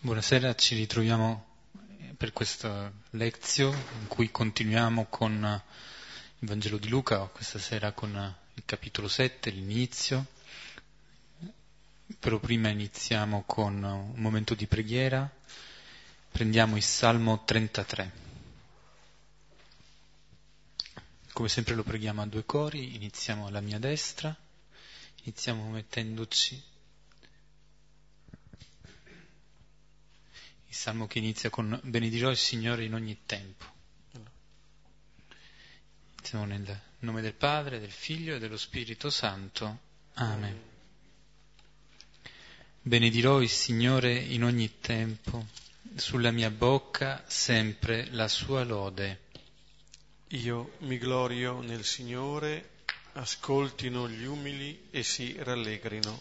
Buonasera, ci ritroviamo per questa lezione in cui continuiamo con il Vangelo di Luca, questa sera con il capitolo 7, l'inizio. Però prima iniziamo con un momento di preghiera, prendiamo il Salmo 33. Come sempre lo preghiamo a due cori, iniziamo alla mia destra, iniziamo mettendoci il salmo che inizia con benedirò il Signore in ogni tempo. Iniziamo nel nome del Padre, del Figlio e dello Spirito Santo. Amen. Benedirò il Signore in ogni tempo, sulla mia bocca sempre la sua lode. Io mi glorio nel Signore, ascoltino gli umili e si rallegrino.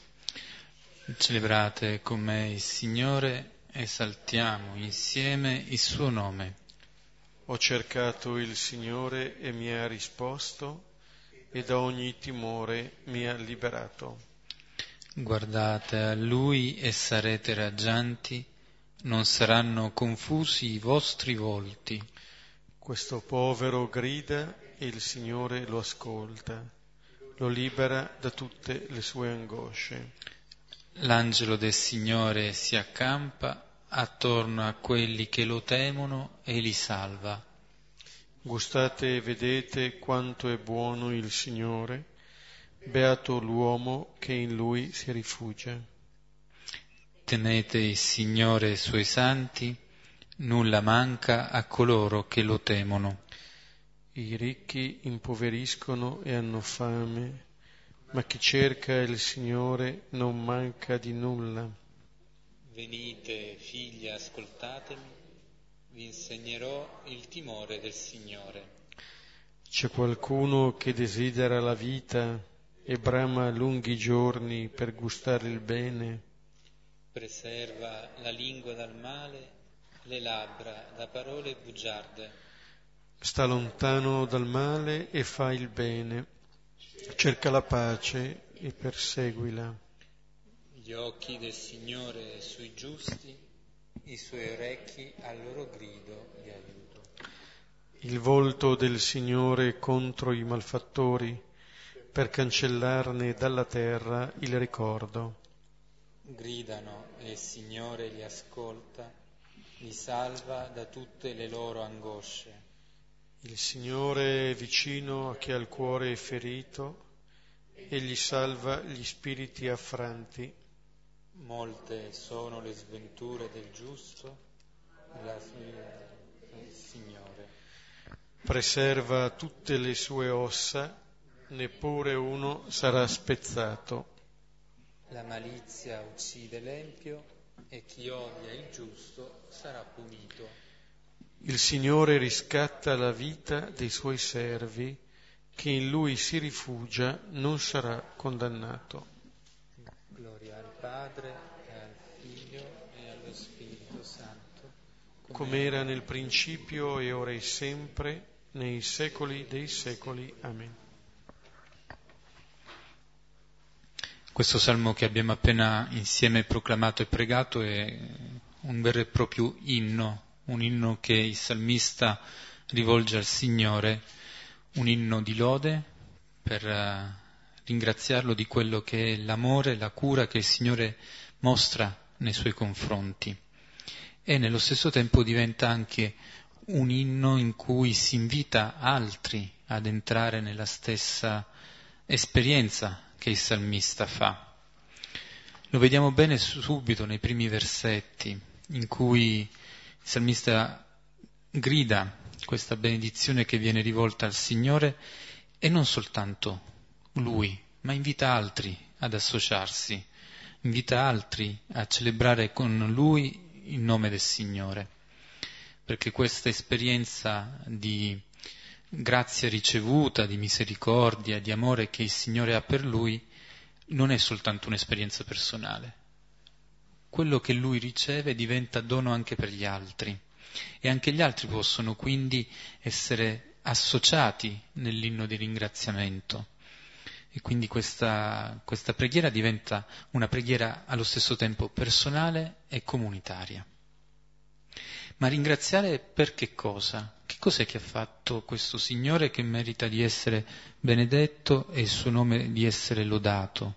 Celebrate con me il Signore esaltiamo insieme il suo nome. Ho cercato il Signore e mi ha risposto e da ogni timore mi ha liberato. Guardate a Lui e sarete raggianti, non saranno confusi i vostri volti. Questo povero grida e il Signore lo ascolta, lo libera da tutte le sue angosce. L'angelo del Signore si accampa attorno a quelli che lo temono e li salva. Gustate e vedete quanto è buono il Signore, beato l'uomo che in lui si rifugia. Temete il Signore e i suoi santi, nulla manca a coloro che lo temono. I ricchi impoveriscono e hanno fame, ma chi cerca il Signore non manca di nulla. Venite, figli, ascoltatemi, vi insegnerò il timore del Signore. C'è qualcuno che desidera la vita e brama lunghi giorni per gustare il bene. Preserva la lingua dal male, le labbra da parole bugiarde. Sta lontano dal male e fa il bene. Cerca la pace e perseguila. Gli occhi del Signore sui giusti, i suoi orecchi al loro grido di aiuto. Il volto del Signore contro i malfattori, per cancellarne dalla terra il ricordo. Gridano e il Signore li ascolta, li salva da tutte le loro angosce. Il Signore è vicino a chi ha il cuore ferito e gli salva gli spiriti affranti. Molte sono le sventure del giusto, la il Signore. Preserva tutte le sue ossa, neppure uno sarà spezzato. La malizia uccide l'empio e chi odia il giusto sarà punito. Il Signore riscatta la vita dei suoi servi, chi in lui si rifugia non sarà condannato. Padre, e al Figlio e allo Spirito Santo. Come era nel principio e ora e sempre, nei secoli dei secoli. Amen. Questo salmo che abbiamo appena insieme proclamato e pregato è un vero e proprio inno, un inno che il salmista rivolge al Signore, un inno di lode per eh, ringraziarlo di quello che è l'amore, la cura che il Signore mostra nei suoi confronti. E nello stesso tempo diventa anche un inno in cui si invita altri ad entrare nella stessa esperienza che il salmista fa. Lo vediamo bene subito nei primi versetti in cui il salmista grida questa benedizione che viene rivolta al Signore e non soltanto lui, ma invita altri ad associarsi, invita altri a celebrare con lui il nome del Signore, perché questa esperienza di grazia ricevuta, di misericordia, di amore che il Signore ha per lui, non è soltanto un'esperienza personale. Quello che lui riceve diventa dono anche per gli altri e anche gli altri possono quindi essere associati nell'inno di ringraziamento. E quindi questa, questa preghiera diventa una preghiera allo stesso tempo personale e comunitaria. Ma ringraziare per che cosa? Che cos'è che ha fatto questo Signore che merita di essere benedetto e il suo nome di essere lodato?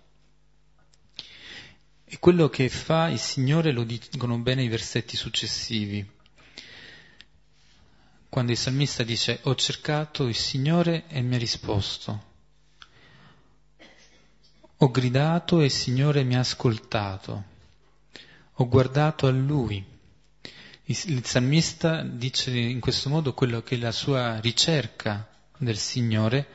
E quello che fa il Signore lo dicono bene i versetti successivi. Quando il salmista dice ho cercato il Signore e mi ha risposto. Ho gridato e il Signore mi ha ascoltato. Ho guardato a Lui. Il salmista dice in questo modo quello che è la sua ricerca del Signore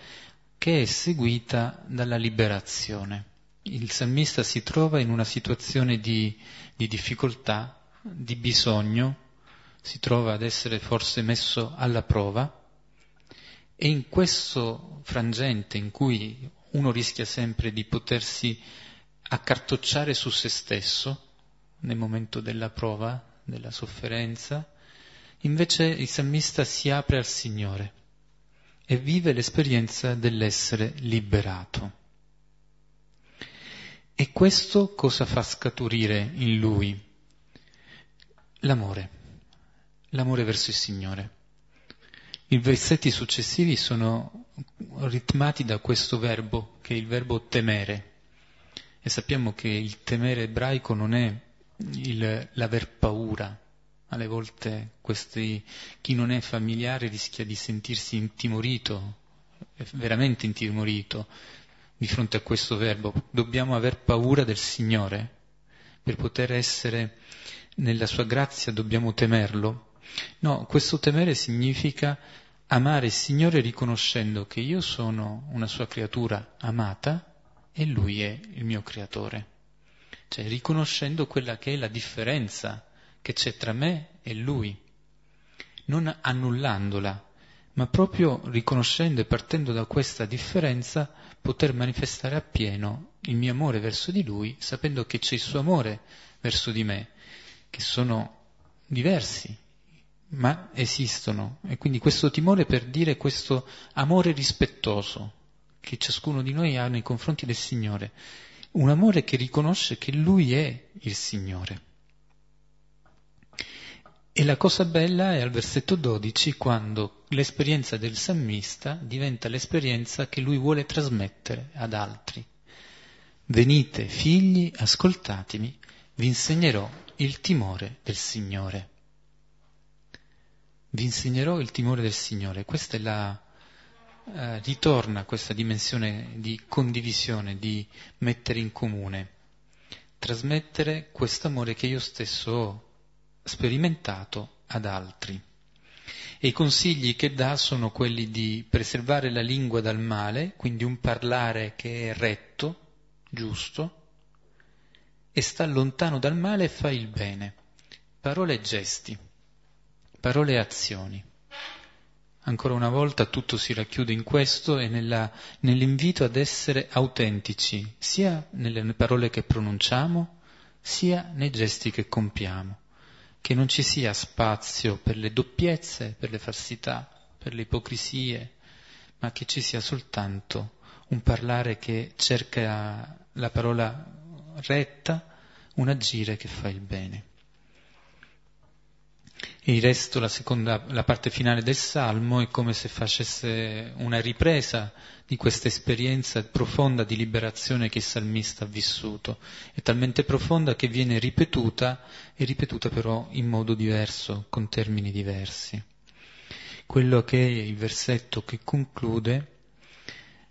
che è seguita dalla liberazione il salmista si trova in una situazione di, di difficoltà, di bisogno, si trova ad essere forse messo alla prova e in questo frangente in cui uno rischia sempre di potersi accartocciare su se stesso nel momento della prova, della sofferenza, invece il salmista si apre al Signore e vive l'esperienza dell'essere liberato. E questo cosa fa scaturire in lui? L'amore, l'amore verso il Signore. I versetti successivi sono ritmati da questo verbo, che è il verbo temere. E sappiamo che il temere ebraico non è il, l'aver paura. Alle volte questi, chi non è familiare rischia di sentirsi intimorito, veramente intimorito, di fronte a questo verbo. Dobbiamo aver paura del Signore. Per poter essere nella sua grazia dobbiamo temerlo. No, questo temere significa amare il Signore riconoscendo che io sono una sua creatura amata e Lui è il mio creatore. Cioè riconoscendo quella che è la differenza che c'è tra me e Lui, non annullandola, ma proprio riconoscendo e partendo da questa differenza poter manifestare appieno il mio amore verso di lui, sapendo che c'è il suo amore verso di me, che sono diversi, ma esistono. E quindi questo timore per dire questo amore rispettoso che ciascuno di noi ha nei confronti del Signore, un amore che riconosce che Lui è il Signore. E la cosa bella è al versetto 12 quando l'esperienza del salmista diventa l'esperienza che lui vuole trasmettere ad altri. Venite figli, ascoltatemi, vi insegnerò il timore del Signore. Vi insegnerò il timore del Signore. Questa è la, eh, ritorna questa dimensione di condivisione, di mettere in comune, trasmettere questo amore che io stesso ho sperimentato ad altri. E i consigli che dà sono quelli di preservare la lingua dal male, quindi un parlare che è retto, giusto, e sta lontano dal male e fa il bene. Parole e gesti, parole e azioni. Ancora una volta tutto si racchiude in questo e nella, nell'invito ad essere autentici, sia nelle parole che pronunciamo, sia nei gesti che compiamo che non ci sia spazio per le doppiezze, per le falsità, per le ipocrisie, ma che ci sia soltanto un parlare che cerca la parola retta, un agire che fa il bene. Il resto, la, seconda, la parte finale del Salmo, è come se facesse una ripresa di questa esperienza profonda di liberazione che il salmista ha vissuto. È talmente profonda che viene ripetuta e ripetuta però in modo diverso, con termini diversi. Quello che è il versetto che conclude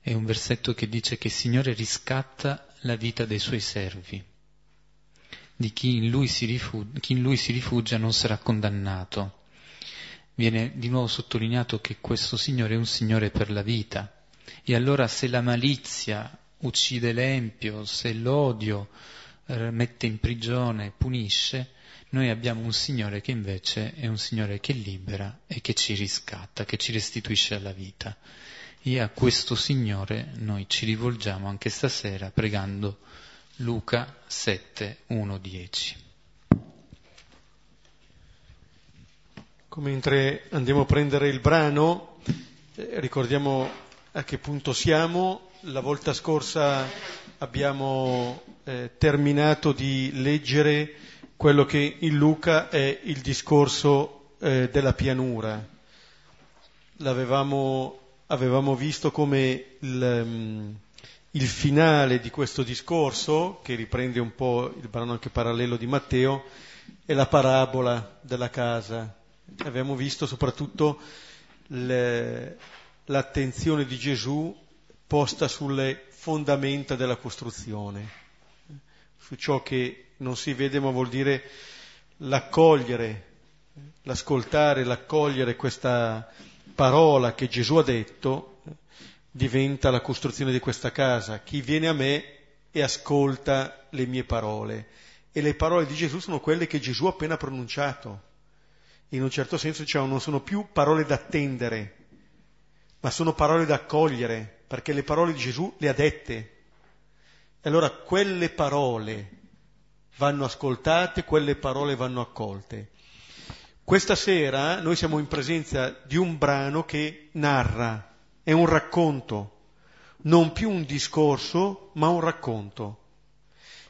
è un versetto che dice che il Signore riscatta la vita dei suoi servi di chi in, rifugia, chi in lui si rifugia non sarà condannato. Viene di nuovo sottolineato che questo Signore è un Signore per la vita. E allora se la malizia uccide l'empio, se l'odio eh, mette in prigione, punisce, noi abbiamo un Signore che invece è un Signore che libera e che ci riscatta, che ci restituisce alla vita. E a questo Signore noi ci rivolgiamo anche stasera pregando Luca 7, 1, 10. Come mentre andiamo a prendere il brano, eh, ricordiamo a che punto siamo la volta scorsa abbiamo eh, terminato di leggere quello che in Luca è il discorso eh, della pianura. L'avevamo avevamo visto come il, um, il, finale di questo discorso, che riprende un po' il brano anche parallelo di Matteo, è la parabola della casa. Abbiamo visto soprattutto le, l'attenzione di Gesù posta sulle fondamenta della costruzione, su ciò che non si vede ma vuol dire l'accogliere, l'ascoltare, l'accogliere questa parola che Gesù ha detto diventa la costruzione di questa casa. Chi viene a me e ascolta le mie parole. E le parole di Gesù sono quelle che Gesù ha appena pronunciato. In un certo senso cioè, non sono più parole da attendere, ma sono parole da accogliere, perché le parole di Gesù le ha dette. E allora quelle parole vanno ascoltate, quelle parole vanno accolte. Questa sera noi siamo in presenza di un brano che narra, è un racconto, non più un discorso, ma un racconto.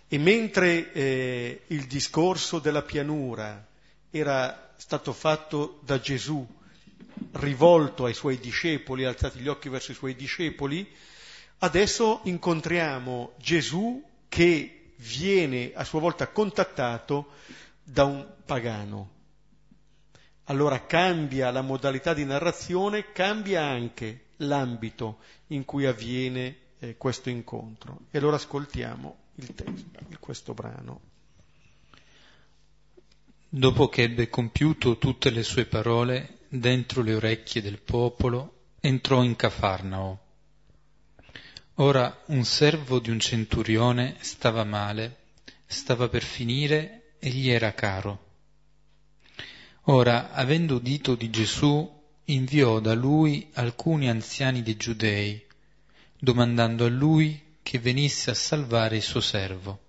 E mentre eh, il discorso della pianura era stato fatto da Gesù, rivolto ai suoi discepoli, alzati gli occhi verso i suoi discepoli, adesso incontriamo Gesù che viene a sua volta contattato da un pagano allora cambia la modalità di narrazione, cambia anche l'ambito in cui avviene eh, questo incontro. E allora ascoltiamo il testo, questo brano. Dopo che ebbe compiuto tutte le sue parole dentro le orecchie del popolo, entrò in Cafarnao. Ora un servo di un centurione stava male, stava per finire e gli era caro Ora, avendo udito di Gesù, inviò da lui alcuni anziani dei giudei, domandando a lui che venisse a salvare il suo servo.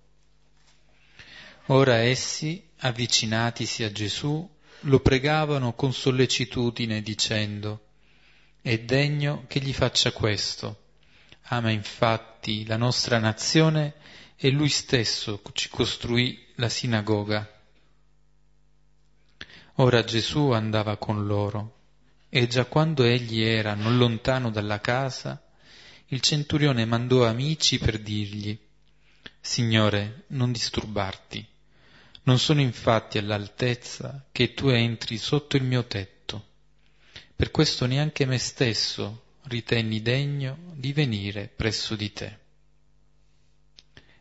Ora essi, avvicinatisi a Gesù, lo pregavano con sollecitudine dicendo, è degno che gli faccia questo. Ama infatti la nostra nazione e lui stesso ci costruì la sinagoga. Ora Gesù andava con loro e già quando egli era non lontano dalla casa, il centurione mandò amici per dirgli, Signore, non disturbarti, non sono infatti all'altezza che tu entri sotto il mio tetto. Per questo neanche me stesso ritenni degno di venire presso di te.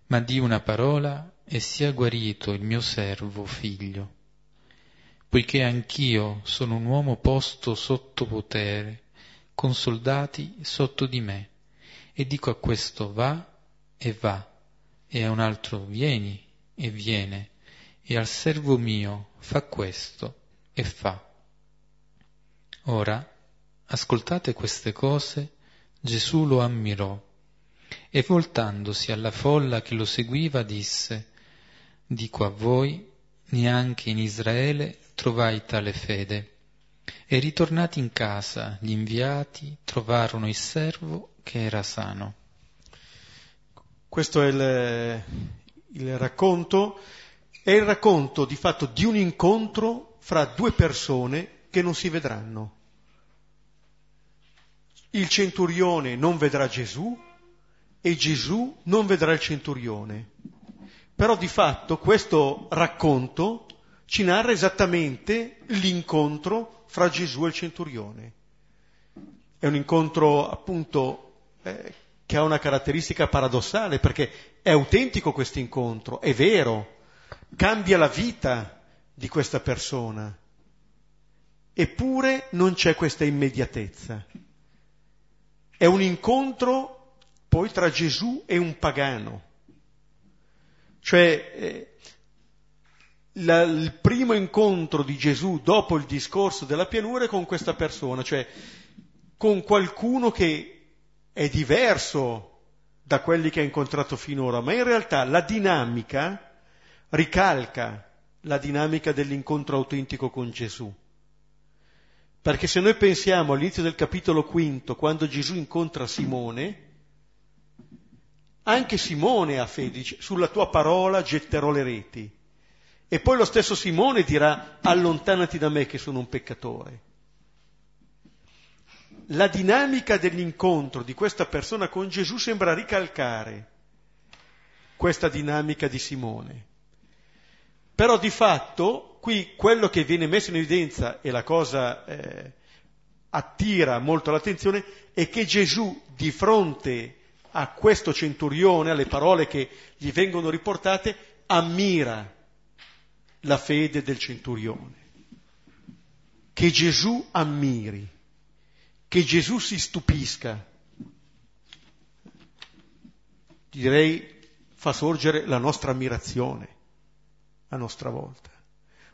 Ma di una parola e sia guarito il mio servo figlio poiché anch'io sono un uomo posto sotto potere, con soldati sotto di me, e dico a questo va e va, e a un altro vieni e viene, e al servo mio fa questo e fa. Ora, ascoltate queste cose, Gesù lo ammirò e voltandosi alla folla che lo seguiva disse, dico a voi, neanche in Israele trovai tale fede. E ritornati in casa gli inviati trovarono il servo che era sano. Questo è il, il racconto, è il racconto di fatto di un incontro fra due persone che non si vedranno. Il centurione non vedrà Gesù e Gesù non vedrà il centurione. Però di fatto questo racconto ci narra esattamente l'incontro fra Gesù e il centurione. È un incontro appunto eh, che ha una caratteristica paradossale perché è autentico questo incontro, è vero, cambia la vita di questa persona, eppure non c'è questa immediatezza. È un incontro poi tra Gesù e un pagano. Cioè, eh, la, il primo incontro di Gesù dopo il discorso della pianura è con questa persona, cioè con qualcuno che è diverso da quelli che ha incontrato finora, ma in realtà la dinamica ricalca la dinamica dell'incontro autentico con Gesù. Perché se noi pensiamo all'inizio del capitolo quinto, quando Gesù incontra Simone, Anche Simone ha fede, sulla tua parola getterò le reti. E poi lo stesso Simone dirà, allontanati da me che sono un peccatore. La dinamica dell'incontro di questa persona con Gesù sembra ricalcare questa dinamica di Simone. Però di fatto qui quello che viene messo in evidenza e la cosa eh, attira molto l'attenzione è che Gesù di fronte a questo centurione, alle parole che gli vengono riportate, ammira la fede del centurione. Che Gesù ammiri, che Gesù si stupisca. Direi fa sorgere la nostra ammirazione a nostra volta.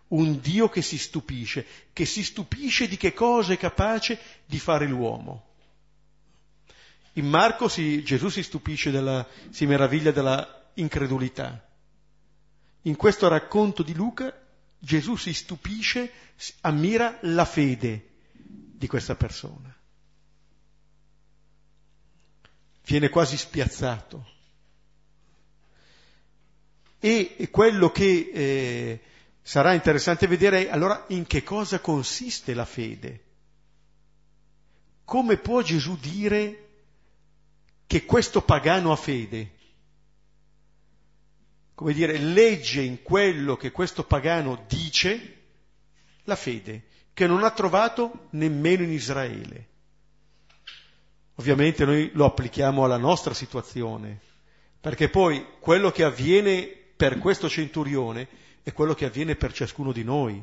Un Dio che si stupisce, che si stupisce di che cosa è capace di fare l'uomo. In Marco si, Gesù si stupisce della, si meraviglia della incredulità. In questo racconto di Luca Gesù si stupisce, ammira la fede di questa persona. Viene quasi spiazzato. E quello che eh, sarà interessante vedere è allora in che cosa consiste la fede. Come può Gesù dire che questo pagano ha fede? Come dire, legge in quello che questo pagano dice la fede, che non ha trovato nemmeno in Israele. Ovviamente noi lo applichiamo alla nostra situazione, perché poi quello che avviene per questo centurione è quello che avviene per ciascuno di noi.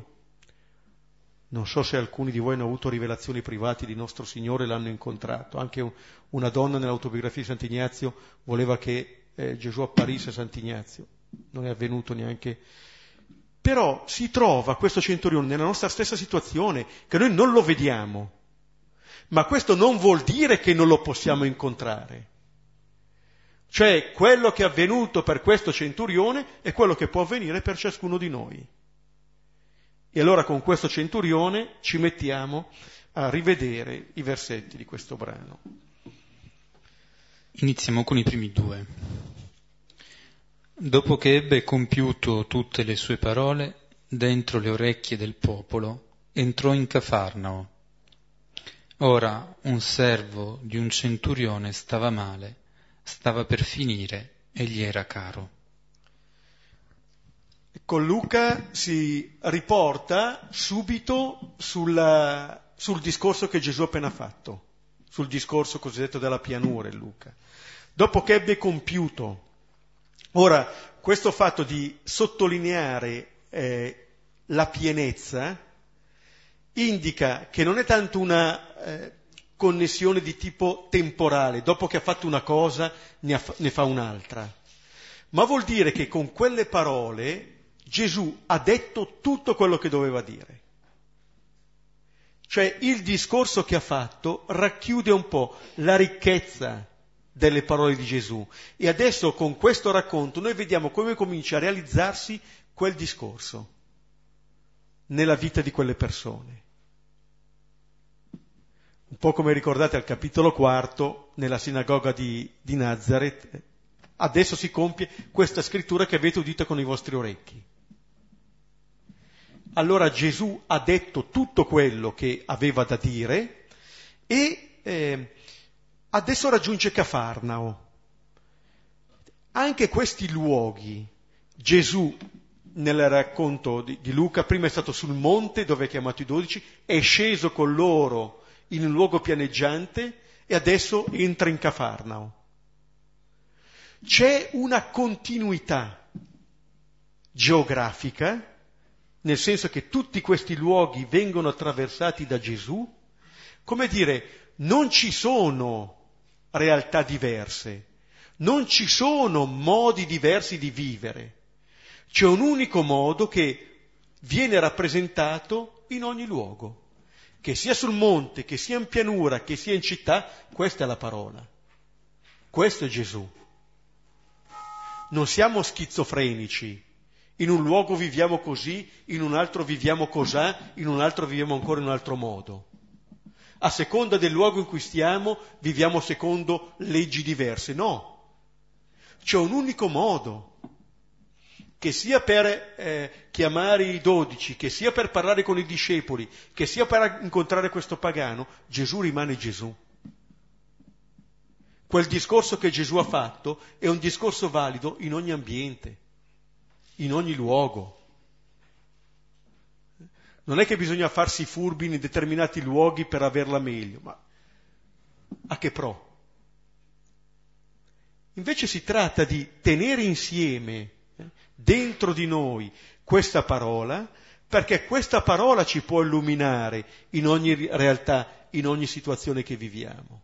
Non so se alcuni di voi hanno avuto rivelazioni private di nostro Signore e l'hanno incontrato. Anche una donna nell'autobiografia di Sant'Ignazio voleva che eh, Gesù apparisse a Sant'Ignazio non è avvenuto neanche. Però si trova questo centurione nella nostra stessa situazione, che noi non lo vediamo, ma questo non vuol dire che non lo possiamo incontrare. Cioè, quello che è avvenuto per questo centurione è quello che può avvenire per ciascuno di noi. E allora con questo centurione ci mettiamo a rivedere i versetti di questo brano. Iniziamo con i primi due. Dopo che ebbe compiuto tutte le sue parole dentro le orecchie del popolo, entrò in Cafarnao. Ora un servo di un centurione stava male, stava per finire e gli era caro. Con Luca si riporta subito sulla, sul discorso che Gesù ha appena fatto, sul discorso cosiddetto della pianura Luca. Dopo che ebbe compiuto Ora, questo fatto di sottolineare eh, la pienezza indica che non è tanto una eh, connessione di tipo temporale, dopo che ha fatto una cosa ne, ha, ne fa un'altra, ma vuol dire che con quelle parole Gesù ha detto tutto quello che doveva dire. Cioè il discorso che ha fatto racchiude un po' la ricchezza delle parole di Gesù. E adesso con questo racconto noi vediamo come comincia a realizzarsi quel discorso nella vita di quelle persone. Un po' come ricordate al capitolo quarto, nella sinagoga di, di Nazareth, adesso si compie questa scrittura che avete udito con i vostri orecchi. Allora Gesù ha detto tutto quello che aveva da dire e eh, Adesso raggiunge Cafarnao. Anche questi luoghi, Gesù nel racconto di, di, Luca, prima è stato sul monte dove ha chiamato i dodici, è sceso con loro in un luogo pianeggiante e adesso entra in Cafarnao. C'è una continuità geografica, nel senso che tutti questi luoghi vengono attraversati da Gesù, come dire, non ci sono realtà diverse, non ci sono modi diversi di vivere, c'è un unico modo che viene rappresentato in ogni luogo, che sia sul monte, che sia in pianura, che sia in città, questa è la parola, questo è Gesù. Non siamo schizofrenici, in un luogo viviamo così, in un altro viviamo cos'ha, in un altro viviamo ancora in un altro modo a seconda del luogo in cui stiamo, viviamo secondo leggi diverse. No. c'è un unico modo, che sia per eh, chiamare i dodici, che sia per parlare con i discepoli, che sia per incontrare questo pagano, Gesù rimane Gesù. Quel discorso che Gesù ha fatto è un discorso valido in ogni ambiente, in ogni luogo. Non è che bisogna farsi furbi in determinati luoghi per averla meglio, ma a che pro? Invece si tratta di tenere insieme eh, dentro di noi questa parola, perché questa parola ci può illuminare in ogni realtà, in ogni situazione che viviamo.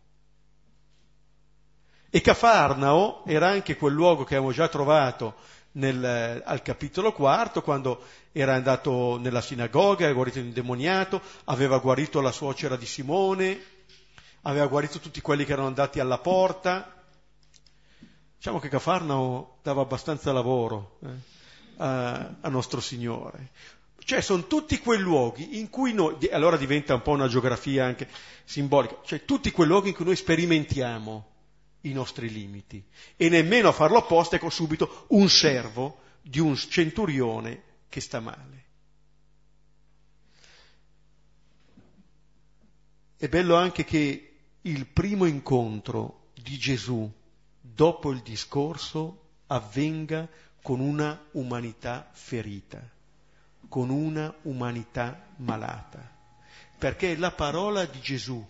E Cafarnao era anche quel luogo che abbiamo già trovato nel, al capitolo quarto, quando era andato nella sinagoga, aveva guarito il demoniato, aveva guarito la suocera di Simone, aveva guarito tutti quelli che erano andati alla porta. Diciamo che Cafarnao dava abbastanza lavoro eh, a, a nostro Signore. Cioè sono tutti quei luoghi in cui noi, allora diventa un po' una geografia anche simbolica, cioè tutti quei luoghi in cui noi sperimentiamo i nostri limiti. E nemmeno a farlo apposta ecco subito un servo di un centurione che sta male. È bello anche che il primo incontro di Gesù dopo il discorso avvenga con una umanità ferita, con una umanità malata, perché la parola di Gesù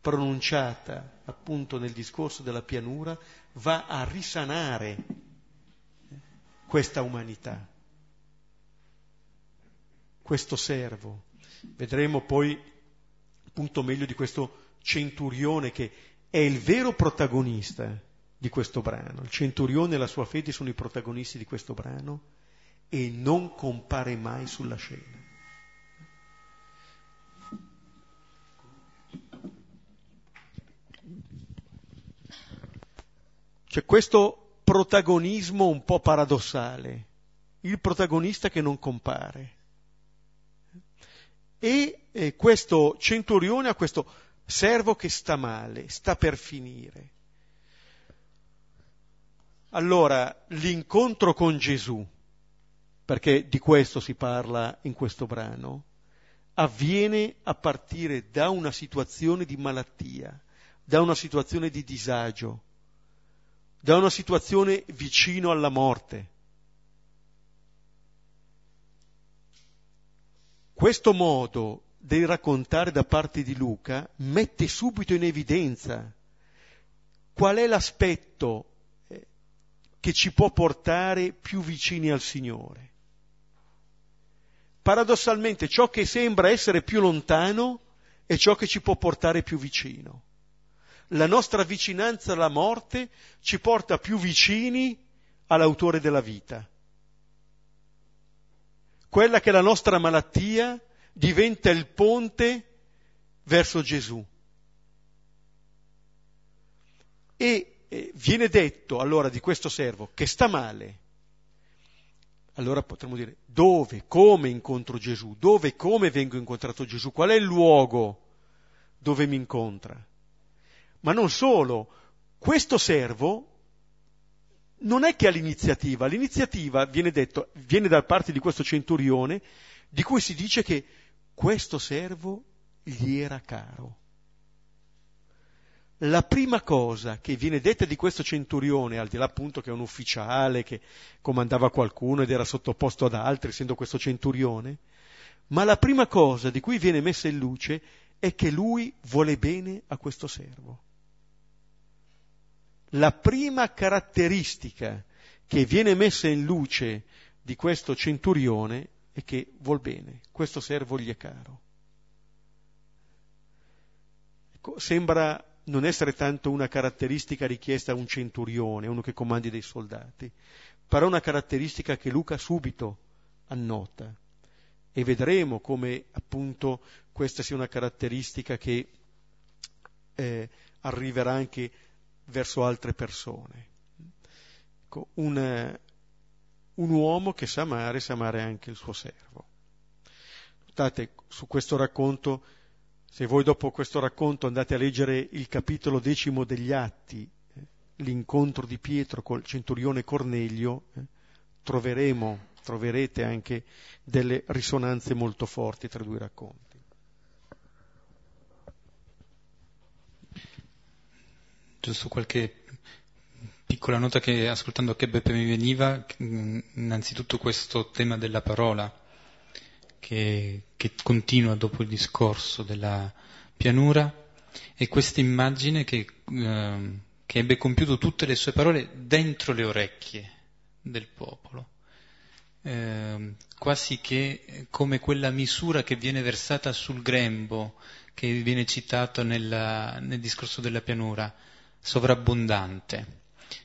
pronunciata appunto nel discorso della pianura va a risanare questa umanità, questo servo. Vedremo poi appunto meglio di questo centurione che è il vero protagonista di questo brano. Il centurione e la sua fede sono i protagonisti di questo brano e non compare mai sulla scena. C'è questo protagonismo un po' paradossale, il protagonista che non compare. E eh, questo centurione ha questo servo che sta male, sta per finire. Allora, l'incontro con Gesù, perché di questo si parla in questo brano, avviene a partire da una situazione di malattia, da una situazione di disagio, da una situazione vicino alla morte. Questo modo di raccontare da parte di Luca mette subito in evidenza qual è l'aspetto eh, che ci può portare più vicini al Signore. Paradossalmente ciò che sembra essere più lontano è ciò che ci può portare più vicino la nostra vicinanza alla morte ci porta più vicini all'autore della vita. Quella che è la nostra malattia diventa il ponte verso Gesù. E eh, viene detto allora di questo servo che sta male. Allora potremmo dire dove, come incontro Gesù, dove, come vengo incontrato Gesù, qual è il luogo dove mi incontra. Ma non solo, questo servo non è che ha l'iniziativa, l'iniziativa viene, detto, viene da parte di questo centurione di cui si dice che questo servo gli era caro. La prima cosa che viene detta di questo centurione, al di là appunto che è un ufficiale che comandava qualcuno ed era sottoposto ad altri, essendo questo centurione, ma la prima cosa di cui viene messa in luce è che lui vuole bene a questo servo la prima caratteristica che viene messa in luce di questo centurione è che vuol bene, questo servo gli è caro. Ecco, sembra non essere tanto una caratteristica richiesta a un centurione, uno che comandi dei soldati, però una caratteristica che Luca subito annota. E vedremo come appunto questa sia una caratteristica che eh, arriverà anche verso altre persone. Ecco, un, un uomo che sa amare, sa amare anche il suo servo. Notate, su questo racconto, se voi dopo questo racconto andate a leggere il capitolo decimo degli Atti, eh, l'incontro di Pietro col centurione Cornelio, eh, troveremo, troverete anche delle risonanze molto forti tra i due racconti. Giusto qualche piccola nota che ascoltando che Beppe mi veniva, innanzitutto questo tema della parola che, che continua dopo il discorso della pianura e questa immagine che, eh, che ebbe compiuto tutte le sue parole dentro le orecchie del popolo. Eh, quasi che come quella misura che viene versata sul grembo che viene citato nella, nel discorso della pianura, sovrabbondante.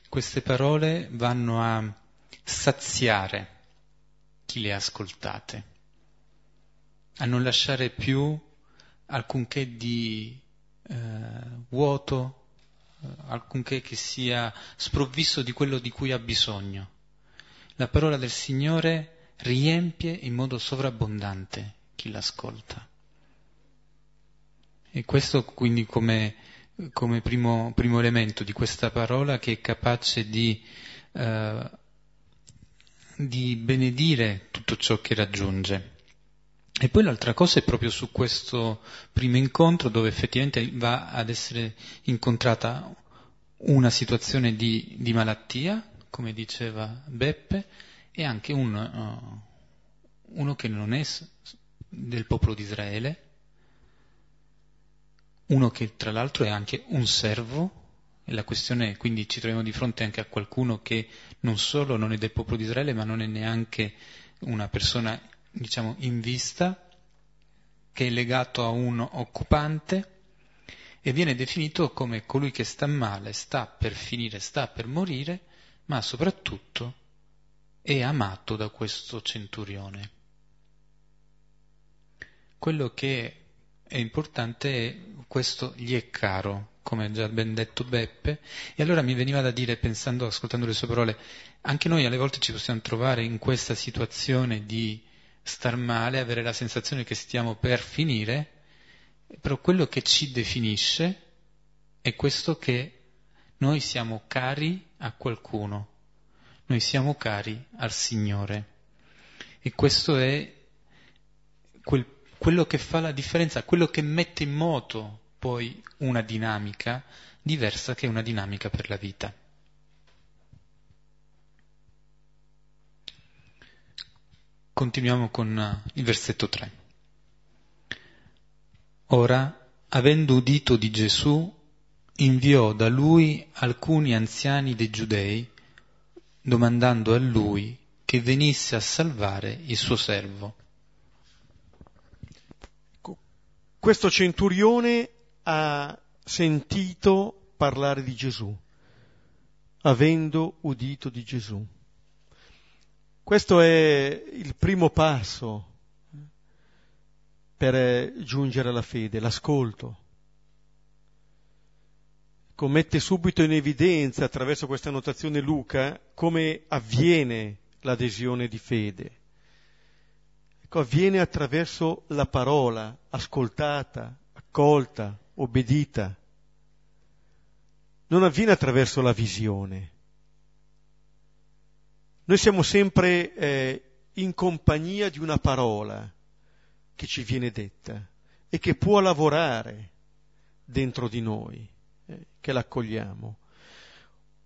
Queste parole vanno a saziare chi le ha ascoltate, a non lasciare più alcunché di eh, vuoto, eh, alcunché che sia sprovvisto di quello di cui ha bisogno. La parola del Signore riempie in modo sovrabbondante chi l'ascolta. E questo quindi come, come primo, primo, elemento di questa parola che è capace di, eh, di benedire tutto ciò che raggiunge. E poi l'altra cosa è proprio su questo primo incontro dove effettivamente va ad essere incontrata una situazione di, di malattia, come diceva Beppe, e anche un, uh, uno che non è del popolo di Israele, uno che tra l'altro è anche un servo, e la questione quindi ci troviamo di fronte anche a qualcuno che non solo non è del popolo di Israele, ma non è neanche una persona diciamo, in vista, che è legato a un occupante e viene definito come colui che sta male, sta per finire, sta per morire, ma soprattutto è amato da questo centurione. Quello che è importante è questo gli è caro, come ha già ben detto Beppe, e allora mi veniva da dire, pensando, ascoltando le sue parole, anche noi alle volte ci possiamo trovare in questa situazione di star male, avere la sensazione che stiamo per finire, però quello che ci definisce è questo che noi siamo cari a qualcuno, noi siamo cari al Signore. E questo è quel, quello che fa la differenza, quello che mette in moto poi una dinamica diversa che una dinamica per la vita. Continuiamo con eh, il versetto 3. Ora, avendo udito di Gesù, inviò da lui alcuni anziani dei giudei, domandando a lui che venisse a salvare il suo servo. Questo centurione ha sentito parlare di Gesù, avendo udito di Gesù. Questo è il primo passo per giungere alla fede, l'ascolto. Ecco, mette subito in evidenza attraverso questa notazione Luca come avviene l'adesione di fede. Ecco, avviene attraverso la parola ascoltata, accolta, obbedita. Non avviene attraverso la visione. Noi siamo sempre eh, in compagnia di una parola che ci viene detta e che può lavorare dentro di noi, eh, che l'accogliamo.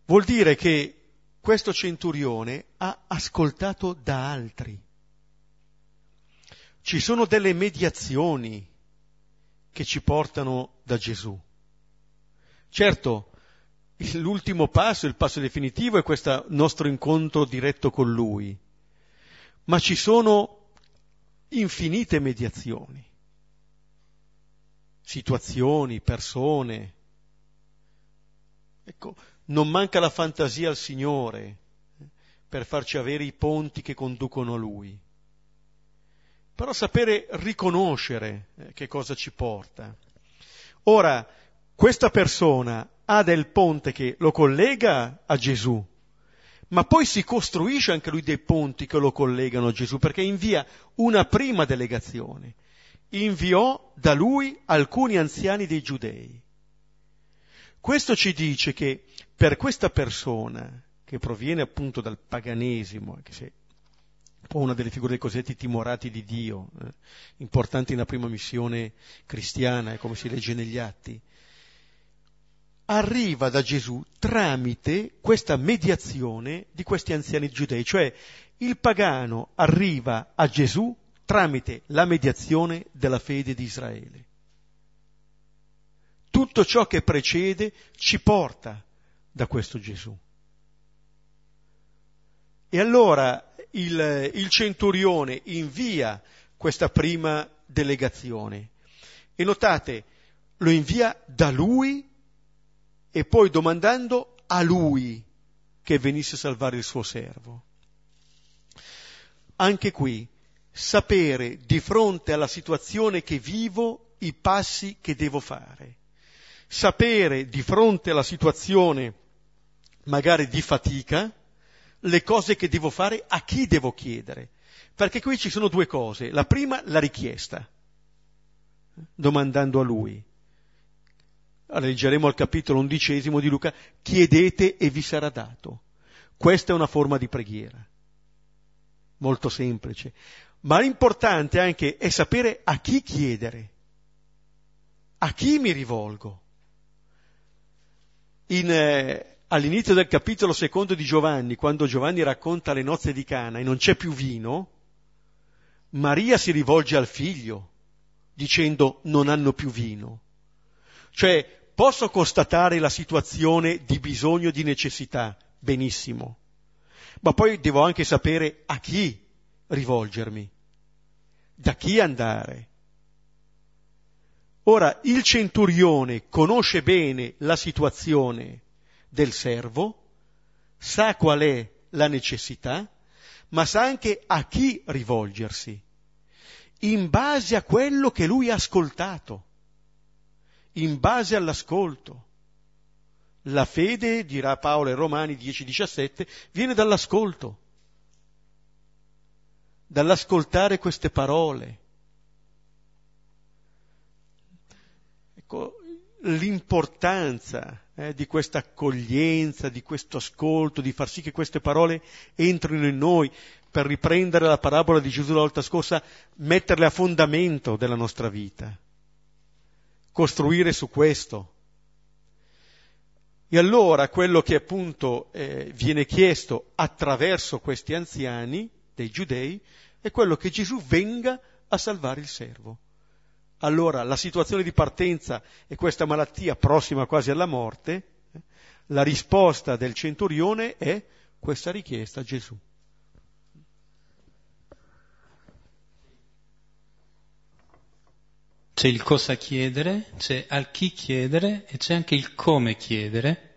Vuol dire che questo centurione ha ascoltato da altri. Ci sono delle mediazioni che ci portano da Gesù. Certo, l'ultimo passo, il passo definitivo è questo nostro incontro diretto con Lui, ma ci sono infinite mediazioni, situazioni, persone. Ecco, non manca la fantasia al Signore per farci avere i ponti che conducono a Lui. Però sapere riconoscere eh, che cosa ci porta. Ora, questa persona ha del ponte che lo collega a Gesù, ma poi si costruisce anche lui dei ponti che lo collegano a Gesù, perché invia una prima delegazione. Inviò da lui alcuni anziani dei giudei. Questo ci dice che per questa persona, che proviene appunto dal paganesimo, anche se poi una delle figure dei cosiddetti timorati di Dio, eh, importanti nella prima missione cristiana, come si legge negli atti, arriva da Gesù tramite questa mediazione di questi anziani giudei, cioè il pagano arriva a Gesù tramite la mediazione della fede di Israele. Tutto ciò che precede ci porta da questo Gesù. E allora il, il centurione invia questa prima delegazione e notate, lo invia da lui e poi domandando a lui che venisse a salvare il suo servo. Anche qui, sapere di fronte alla situazione che vivo i passi che devo fare. Sapere di fronte alla situazione magari di fatica le cose che devo fare, a chi devo chiedere. Perché qui ci sono due cose. La prima, la richiesta, domandando a lui. Leggeremo al capitolo undicesimo di Luca, chiedete e vi sarà dato. Questa è una forma di preghiera, molto semplice. Ma l'importante anche è sapere a chi chiedere, a chi mi rivolgo. In, eh, all'inizio del capitolo secondo di Giovanni, quando Giovanni racconta le nozze di Cana e non c'è più vino, Maria si rivolge al figlio dicendo non hanno più vino. Cioè Posso constatare la situazione di bisogno, di necessità, benissimo, ma poi devo anche sapere a chi rivolgermi, da chi andare. Ora, il centurione conosce bene la situazione del servo, sa qual è la necessità, ma sa anche a chi rivolgersi, in base a quello che lui ha ascoltato in base all'ascolto. La fede, dirà Paolo ai Romani 10-17, viene dall'ascolto, dall'ascoltare queste parole. L'importanza eh, di questa accoglienza, di questo ascolto, di far sì che queste parole entrino in noi, per riprendere la parabola di Gesù la volta scorsa, metterle a fondamento della nostra vita costruire su questo. E allora quello che appunto eh, viene chiesto attraverso questi anziani dei giudei è quello che Gesù venga a salvare il servo. Allora la situazione di partenza è questa malattia prossima quasi alla morte, eh, la risposta del centurione è questa richiesta a Gesù. C'è il cosa chiedere, c'è al chi chiedere e c'è anche il come chiedere.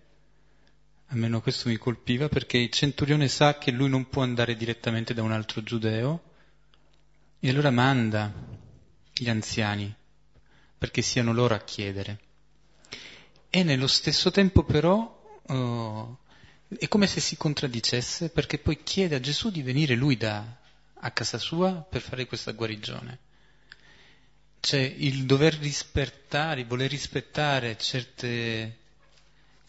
Almeno questo mi colpiva perché il centurione sa che lui non può andare direttamente da un altro giudeo e allora manda gli anziani perché siano loro a chiedere. E nello stesso tempo però oh, è come se si contraddicesse perché poi chiede a Gesù di venire lui da, a casa sua per fare questa guarigione c'è il dover rispettare, il voler rispettare certe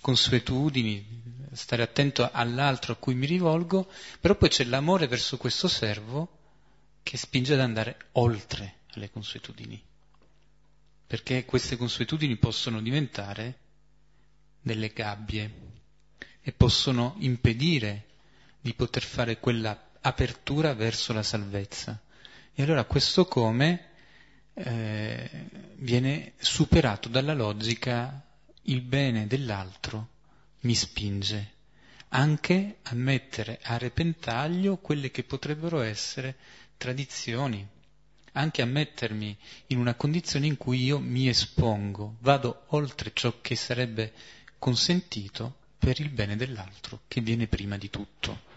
consuetudini, stare attento all'altro a cui mi rivolgo, però poi c'è l'amore verso questo servo che spinge ad andare oltre alle consuetudini, perché queste consuetudini possono diventare delle gabbie e possono impedire di poter fare quella apertura verso la salvezza. E allora questo come eh, viene superato dalla logica il bene dell'altro mi spinge anche a mettere a repentaglio quelle che potrebbero essere tradizioni, anche a mettermi in una condizione in cui io mi espongo, vado oltre ciò che sarebbe consentito per il bene dell'altro, che viene prima di tutto.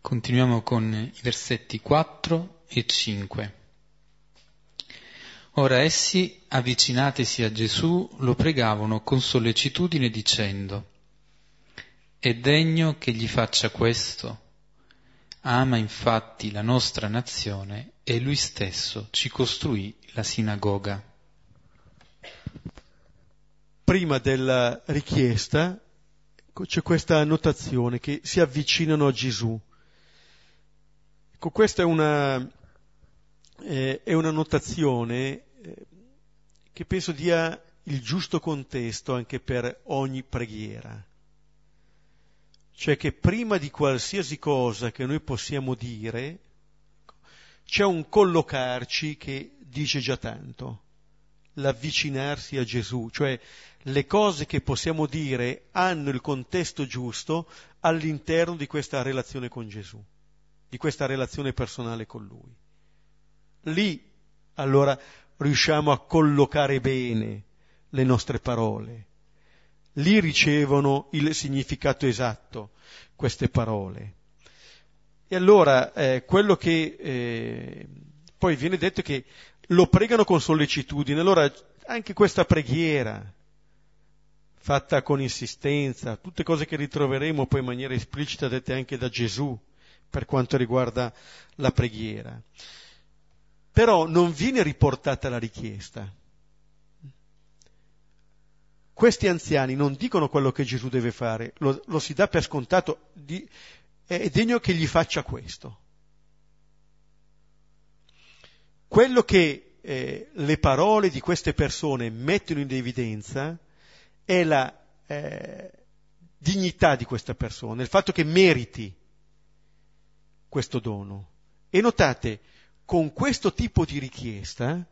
Continuiamo con i versetti 4 e 5. Ora essi, avvicinatisi a Gesù, lo pregavano con sollecitudine dicendo, è degno che gli faccia questo. Ama infatti la nostra nazione e lui stesso ci costruì la sinagoga. prima della richiesta c'è questa annotazione che si avvicinano a Gesù. Ecco, questa è una, eh, è una notazione eh, che penso dia il giusto contesto anche per ogni preghiera. Cioè che prima di qualsiasi cosa che noi possiamo dire, c'è un collocarci che dice già tanto, l'avvicinarsi a Gesù, cioè le cose che possiamo dire hanno il contesto giusto all'interno di questa relazione con Gesù, di questa relazione personale con Lui. Lì allora riusciamo a collocare bene le nostre parole. Lì ricevono il significato esatto queste parole. E allora eh, quello che eh, poi viene detto è che lo pregano con sollecitudine. Allora anche questa preghiera, fatta con insistenza, tutte cose che ritroveremo poi in maniera esplicita dette anche da Gesù per quanto riguarda la preghiera. Però non viene riportata la richiesta. Questi anziani non dicono quello che Gesù deve fare, lo, lo si dà per scontato, di, è degno che gli faccia questo. Quello che eh, le parole di queste persone mettono in evidenza è la eh, dignità di questa persona, il fatto che meriti questo dono. E notate, con questo tipo di richiesta,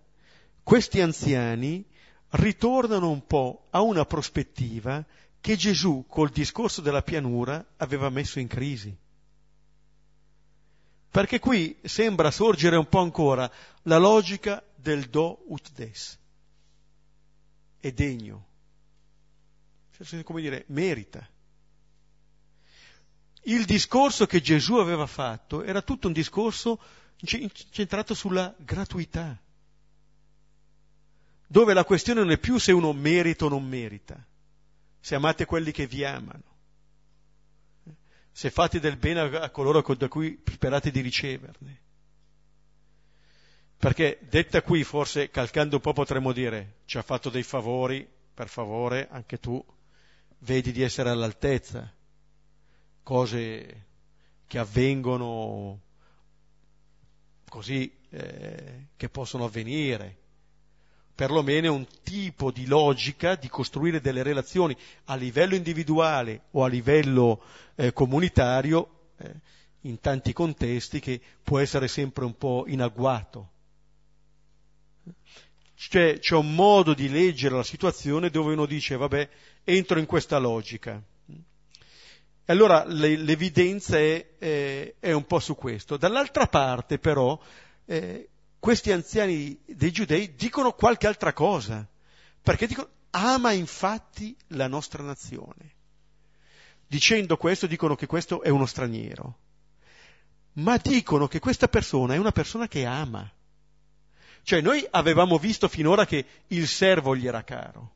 questi anziani ritornano un po' a una prospettiva che Gesù col discorso della pianura aveva messo in crisi. Perché qui sembra sorgere un po' ancora la logica del do ut des. È degno. Cioè, come dire, merita. Il discorso che Gesù aveva fatto era tutto un discorso centrato sulla gratuità, dove la questione non è più se uno merita o non merita, se amate quelli che vi amano, se fate del bene a coloro da cui sperate di riceverne. Perché detta qui, forse calcando un po' potremmo dire, ci ha fatto dei favori, per favore, anche tu vedi di essere all'altezza, cose che avvengono così eh, che possono avvenire. Perlomeno un tipo di logica di costruire delle relazioni a livello individuale o a livello eh, comunitario eh, in tanti contesti che può essere sempre un po' in agguato. Cioè, c'è un modo di leggere la situazione dove uno dice, vabbè, entro in questa logica. E allora l'evidenza è, è, è, un po' su questo. Dall'altra parte però eh, questi anziani dei giudei dicono qualche altra cosa, perché dicono ama infatti la nostra nazione. Dicendo questo dicono che questo è uno straniero, ma dicono che questa persona è una persona che ama. Cioè noi avevamo visto finora che il servo gli era caro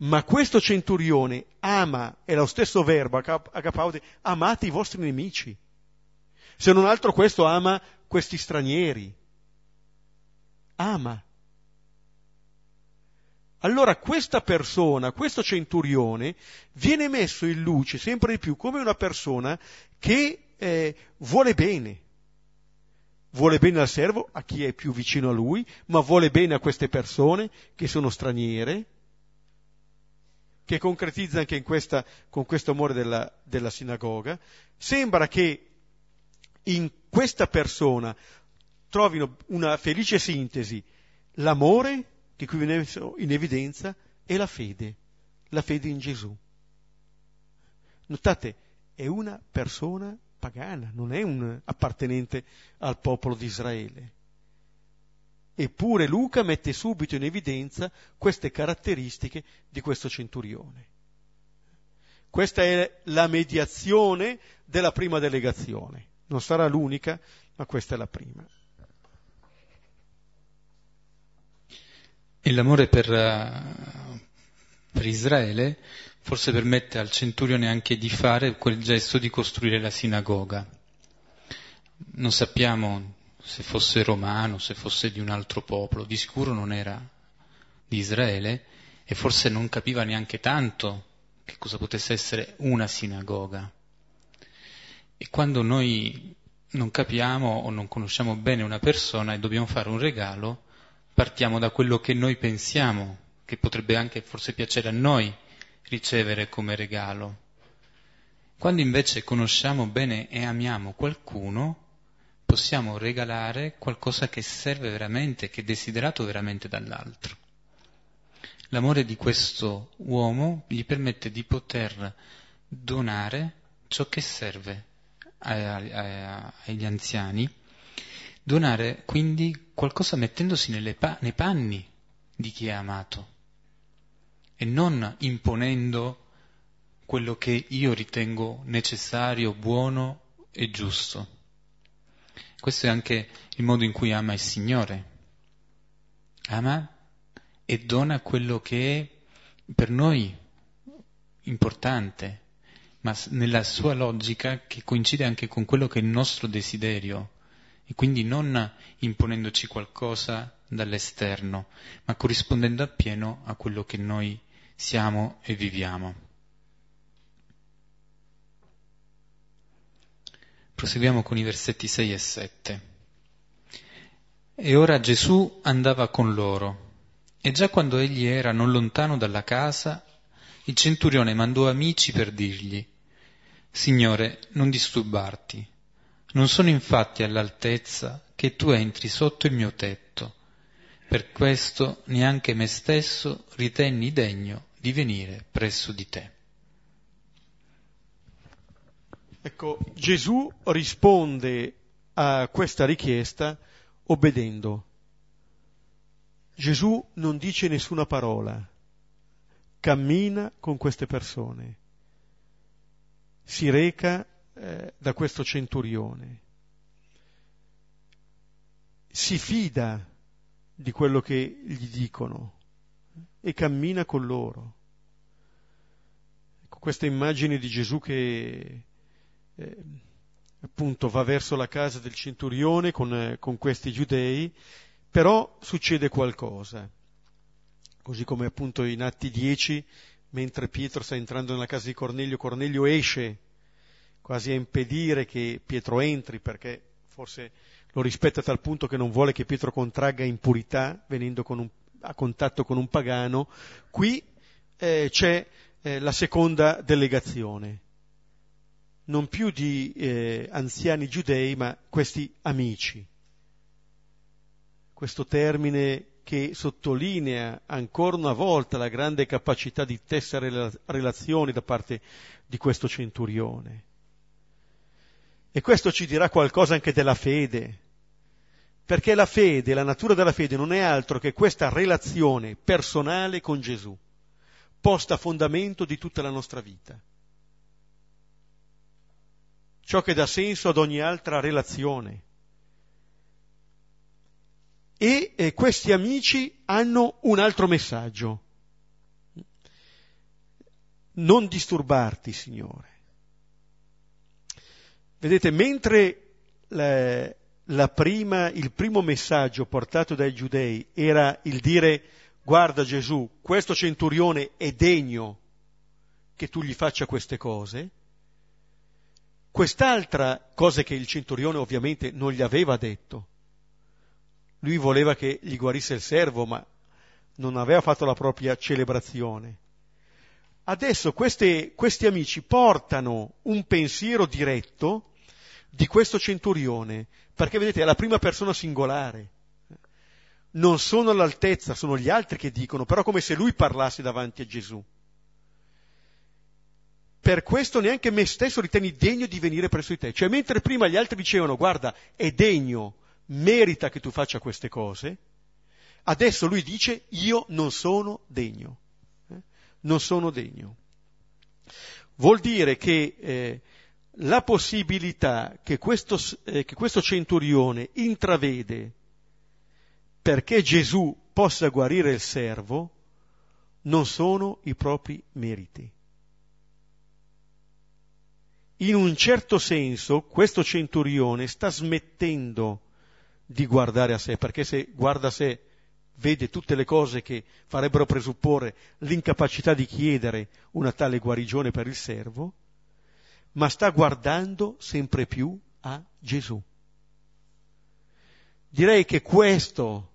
ma questo centurione ama, è lo stesso verbo, agapaude, amate i vostri nemici. Se non altro questo ama questi stranieri. Ama. Allora questa persona, questo centurione, viene messo in luce sempre di più come una persona che eh, vuole bene. Vuole bene al servo, a chi è più vicino a lui, ma vuole bene a queste persone che sono straniere, che concretizza anche questa, con questo amore della, della sinagoga, sembra che in questa persona trovino una felice sintesi l'amore, che qui viene messo in evidenza, e la fede, la fede in Gesù. Notate, è una persona pagana, non è un appartenente al popolo di Israele. Eppure Luca mette subito in evidenza queste caratteristiche di questo centurione. Questa è la mediazione della prima delegazione. Non sarà l'unica, ma questa è la prima. E l'amore per, uh, per Israele forse permette al centurione anche di fare quel gesto di costruire la sinagoga. Non sappiamo se fosse romano, se fosse di un altro popolo, di sicuro non era di Israele, e forse non capiva neanche tanto che cosa potesse essere una sinagoga. E quando noi non capiamo o non conosciamo bene una persona e dobbiamo fare un regalo, partiamo da quello che noi pensiamo, che potrebbe anche forse piacere a noi ricevere come regalo. Quando invece conosciamo bene e amiamo qualcuno, possiamo regalare qualcosa che serve veramente, che è desiderato veramente dall'altro. L'amore di questo uomo gli permette di poter donare ciò che serve agli anziani, donare quindi qualcosa mettendosi pa- nei panni di chi è amato e non imponendo quello che io ritengo necessario, buono e giusto. Questo è anche il modo in cui ama il Signore. Ama e dona quello che è per noi importante, ma nella sua logica che coincide anche con quello che è il nostro desiderio, e quindi non imponendoci qualcosa dall'esterno, ma corrispondendo appieno a quello che noi siamo e viviamo. Proseguiamo con i versetti 6 e 7. E ora Gesù andava con loro e già quando egli era non lontano dalla casa, il centurione mandò amici per dirgli, Signore, non disturbarti, non sono infatti all'altezza che tu entri sotto il mio tetto, per questo neanche me stesso ritenni degno di venire presso di te. Ecco, Gesù risponde a questa richiesta obbedendo. Gesù non dice nessuna parola, cammina con queste persone, si reca eh, da questo centurione, si fida di quello che gli dicono e cammina con loro. Ecco, questa immagine di Gesù che eh, appunto va verso la casa del centurione con, eh, con questi giudei però succede qualcosa, così come appunto in Atti 10, mentre Pietro sta entrando nella casa di Cornelio, Cornelio esce quasi a impedire che Pietro entri perché forse lo rispetta a tal punto che non vuole che Pietro contragga impurità venendo un, a contatto con un pagano. Qui eh, c'è eh, la seconda delegazione, non più di eh, anziani giudei, ma questi amici questo termine che sottolinea ancora una volta la grande capacità di tessere relazioni da parte di questo centurione. E questo ci dirà qualcosa anche della fede, perché la fede, la natura della fede non è altro che questa relazione personale con Gesù, posta a fondamento di tutta la nostra vita. Ciò che dà senso ad ogni altra relazione e eh, questi amici hanno un altro messaggio. Non disturbarti, Signore. Vedete, mentre la, la prima, il primo messaggio portato dai giudei era il dire guarda Gesù, questo centurione è degno che tu gli faccia queste cose, quest'altra cosa che il centurione ovviamente non gli aveva detto, lui voleva che gli guarisse il servo, ma non aveva fatto la propria celebrazione. Adesso queste, questi amici portano un pensiero diretto di questo centurione, perché vedete è la prima persona singolare. Non sono all'altezza, sono gli altri che dicono, però come se lui parlasse davanti a Gesù. Per questo neanche me stesso ritieni degno di venire presso di te. Cioè mentre prima gli altri dicevano, guarda, è degno, merita che tu faccia queste cose, adesso lui dice io non sono degno, eh? non sono degno. Vuol dire che eh, la possibilità che questo, eh, che questo centurione intravede perché Gesù possa guarire il servo non sono i propri meriti. In un certo senso questo centurione sta smettendo di guardare a sé, perché se guarda a sé vede tutte le cose che farebbero presupporre l'incapacità di chiedere una tale guarigione per il servo, ma sta guardando sempre più a Gesù. Direi che questo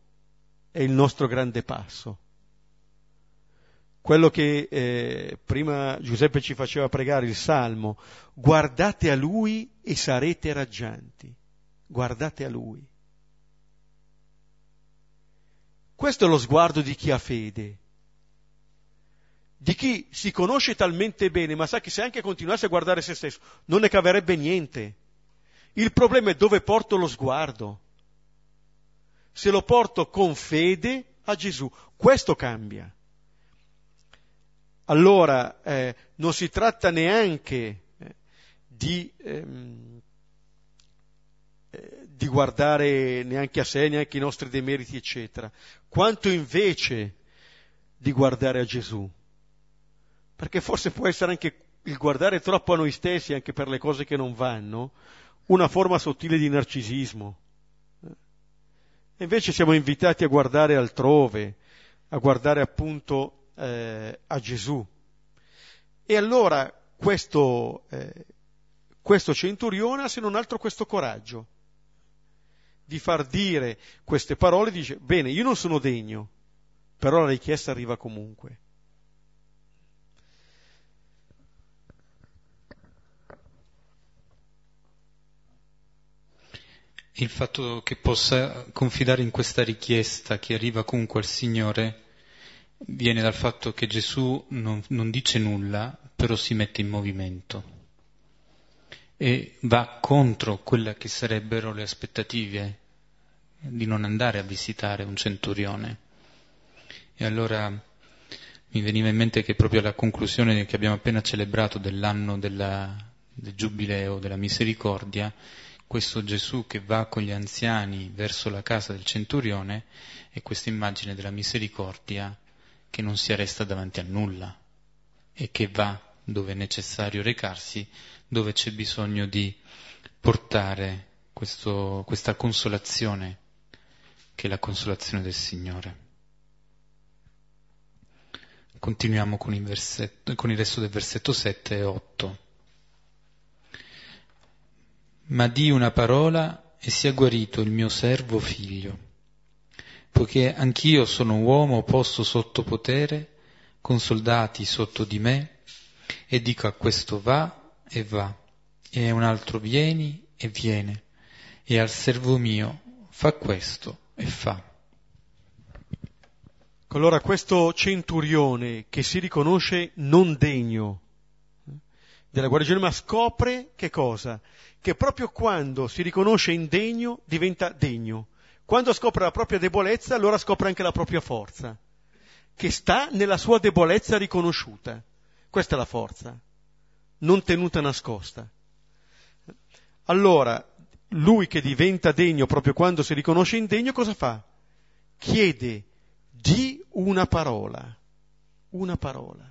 è il nostro grande passo. Quello che eh, prima Giuseppe ci faceva pregare, il Salmo, guardate a Lui e sarete raggianti. Guardate a Lui. Questo è lo sguardo di chi ha fede, di chi si conosce talmente bene, ma sa che se anche continuasse a guardare se stesso non ne caverebbe niente. Il problema è dove porto lo sguardo. Se lo porto con fede a Gesù, questo cambia. Allora eh, non si tratta neanche eh, di, ehm, eh, di guardare neanche a sé, neanche i nostri demeriti, eccetera, quanto invece di guardare a Gesù. Perché forse può essere anche il guardare troppo a noi stessi, anche per le cose che non vanno, una forma sottile di narcisismo. E invece siamo invitati a guardare altrove, a guardare appunto eh, a Gesù. E allora questo, eh, questo centurione ha se non altro questo coraggio di far dire queste parole, dice, bene, io non sono degno, però la richiesta arriva comunque. Il fatto che possa confidare in questa richiesta che arriva comunque al Signore viene dal fatto che Gesù non, non dice nulla, però si mette in movimento e va contro quelle che sarebbero le aspettative di non andare a visitare un centurione. E allora mi veniva in mente che proprio alla conclusione che abbiamo appena celebrato dell'anno della, del giubileo della misericordia, questo Gesù che va con gli anziani verso la casa del centurione è questa immagine della misericordia che non si arresta davanti a nulla e che va dove è necessario recarsi, dove c'è bisogno di portare questo, questa consolazione che è la consolazione del Signore. Continuiamo con il, versetto, con il resto del versetto 7 e 8. Ma di una parola e sia guarito il mio servo figlio, poiché anch'io sono uomo posto sotto potere, con soldati sotto di me, e dico a questo va e va, e a un altro vieni e viene, e al servo mio fa questo e fa. Allora questo centurione che si riconosce non degno della guarigione, ma scopre che cosa? Che proprio quando si riconosce indegno diventa degno. Quando scopre la propria debolezza, allora scopre anche la propria forza, che sta nella sua debolezza riconosciuta. Questa è la forza, non tenuta nascosta. Allora, lui che diventa degno proprio quando si riconosce indegno, cosa fa? Chiede di una parola, una parola.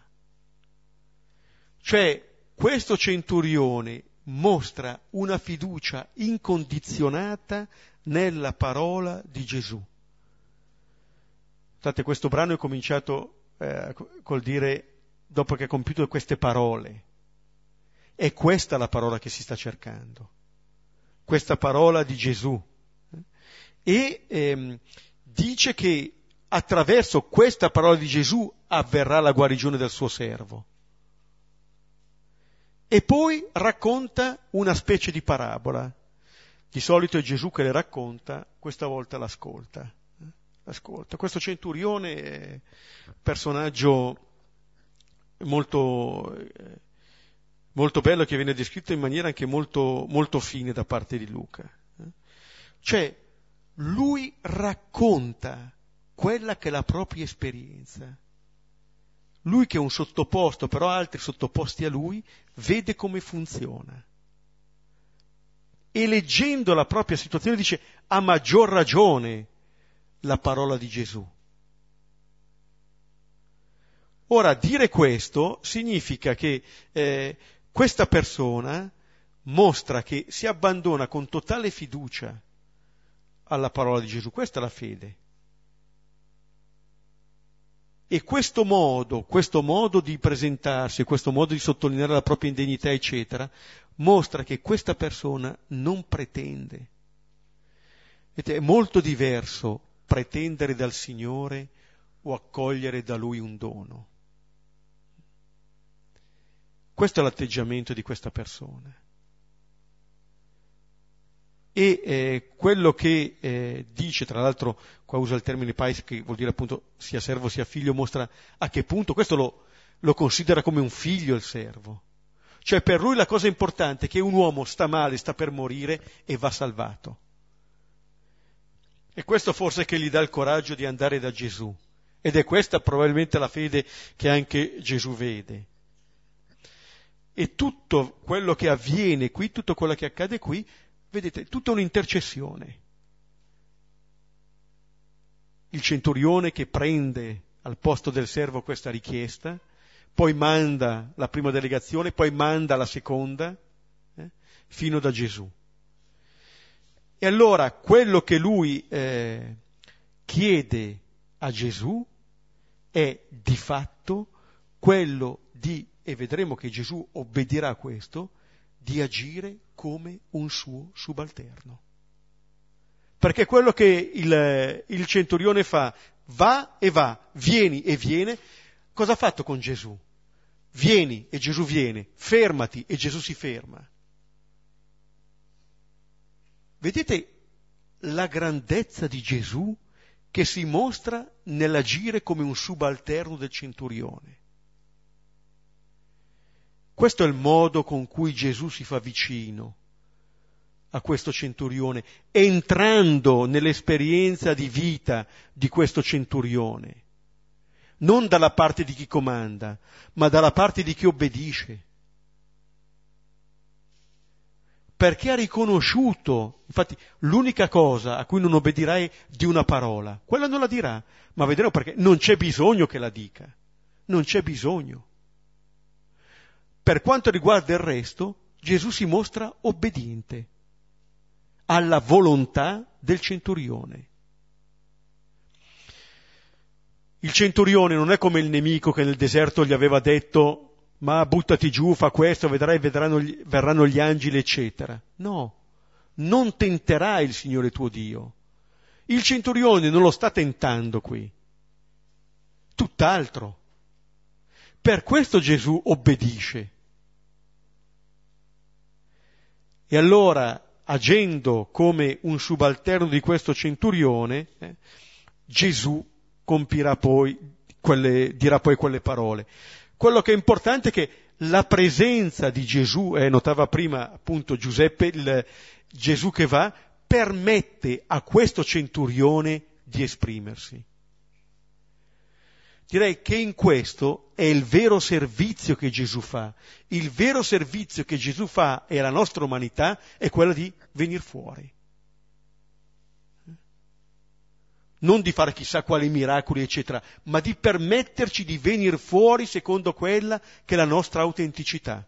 Cioè, questo centurione mostra una fiducia incondizionata nella parola di Gesù. Guardate, questo brano è cominciato eh, col dire, dopo che ha compiuto queste parole, è questa la parola che si sta cercando questa parola di Gesù e ehm, dice che attraverso questa parola di Gesù avverrà la guarigione del suo servo. E poi racconta una specie di parabola. Di solito è Gesù che le racconta, questa volta l'ascolta. L'ascolta. Questo centurione è un personaggio molto eh, molto bello che viene descritto in maniera anche molto, molto fine da parte di Luca. Cioè, lui racconta quella che è la propria esperienza. Lui che è un sottoposto, però altri sottoposti a lui, vede come funziona. E leggendo la propria situazione dice, a maggior ragione la parola di Gesù. Ora, dire questo significa che eh, questa persona mostra che si abbandona con totale fiducia alla parola di Gesù. Questa è la fede. E questo modo, questo modo di presentarsi, questo modo di sottolineare la propria indegnità, eccetera, mostra che questa persona non pretende. È molto diverso pretendere dal Signore o accogliere da Lui un dono. Questo è l'atteggiamento di questa persona. E eh, quello che eh, dice, tra l'altro qua usa il termine pais che vuol dire appunto sia servo sia figlio, mostra a che punto questo lo, lo considera come un figlio il servo. Cioè per lui la cosa importante è che un uomo sta male, sta per morire e va salvato. E questo forse che gli dà il coraggio di andare da Gesù. Ed è questa probabilmente la fede che anche Gesù vede. E tutto quello che avviene qui, tutto quello che accade qui, vedete, tutta un'intercessione. Il centurione che prende al posto del servo questa richiesta, poi manda la prima delegazione, poi manda la seconda, eh, fino da Gesù. E allora quello che lui eh, chiede a Gesù è di fatto quello di, e vedremo che Gesù obbedirà a questo, di agire come un suo subalterno. Perché quello che il, il centurione fa, va e va, vieni e viene, cosa ha fatto con Gesù? Vieni e Gesù viene, fermati e Gesù si ferma. Vedete la grandezza di Gesù che si mostra nell'agire come un subalterno del centurione. Questo è il modo con cui Gesù si fa vicino a questo centurione, entrando nell'esperienza di vita di questo centurione, non dalla parte di chi comanda, ma dalla parte di chi obbedisce. perché ha riconosciuto, infatti l'unica cosa a cui non obbedirai di una parola, quella non la dirà, ma vedremo perché non c'è bisogno che la dica, non c'è bisogno. Per quanto riguarda il resto, Gesù si mostra obbediente alla volontà del centurione. Il centurione non è come il nemico che nel deserto gli aveva detto ma buttati giù, fa questo, vedrai, vedranno, verranno gli angeli, eccetera. No, non tenterai il Signore tuo Dio. Il centurione non lo sta tentando qui, tutt'altro. Per questo Gesù obbedisce. E allora, agendo come un subalterno di questo centurione, eh, Gesù compirà poi quelle, dirà poi quelle parole. Quello che è importante è che la presenza di Gesù, eh, notava prima appunto Giuseppe, il Gesù che va, permette a questo centurione di esprimersi. Direi che in questo è il vero servizio che Gesù fa. Il vero servizio che Gesù fa e la nostra umanità è quello di venire fuori. non di fare chissà quali miracoli, eccetera, ma di permetterci di venire fuori secondo quella che è la nostra autenticità.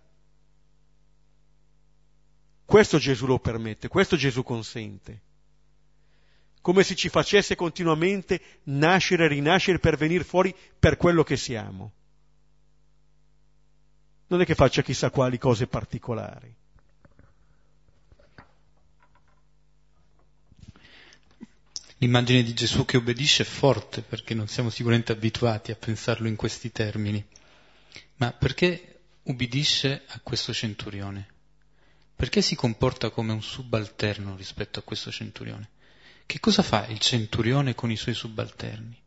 Questo Gesù lo permette, questo Gesù consente. Come se ci facesse continuamente nascere e rinascere per venire fuori per quello che siamo. Non è che faccia chissà quali cose particolari. L'immagine di Gesù che obbedisce è forte perché non siamo sicuramente abituati a pensarlo in questi termini. Ma perché ubbidisce a questo centurione? Perché si comporta come un subalterno rispetto a questo centurione? Che cosa fa il centurione con i suoi subalterni?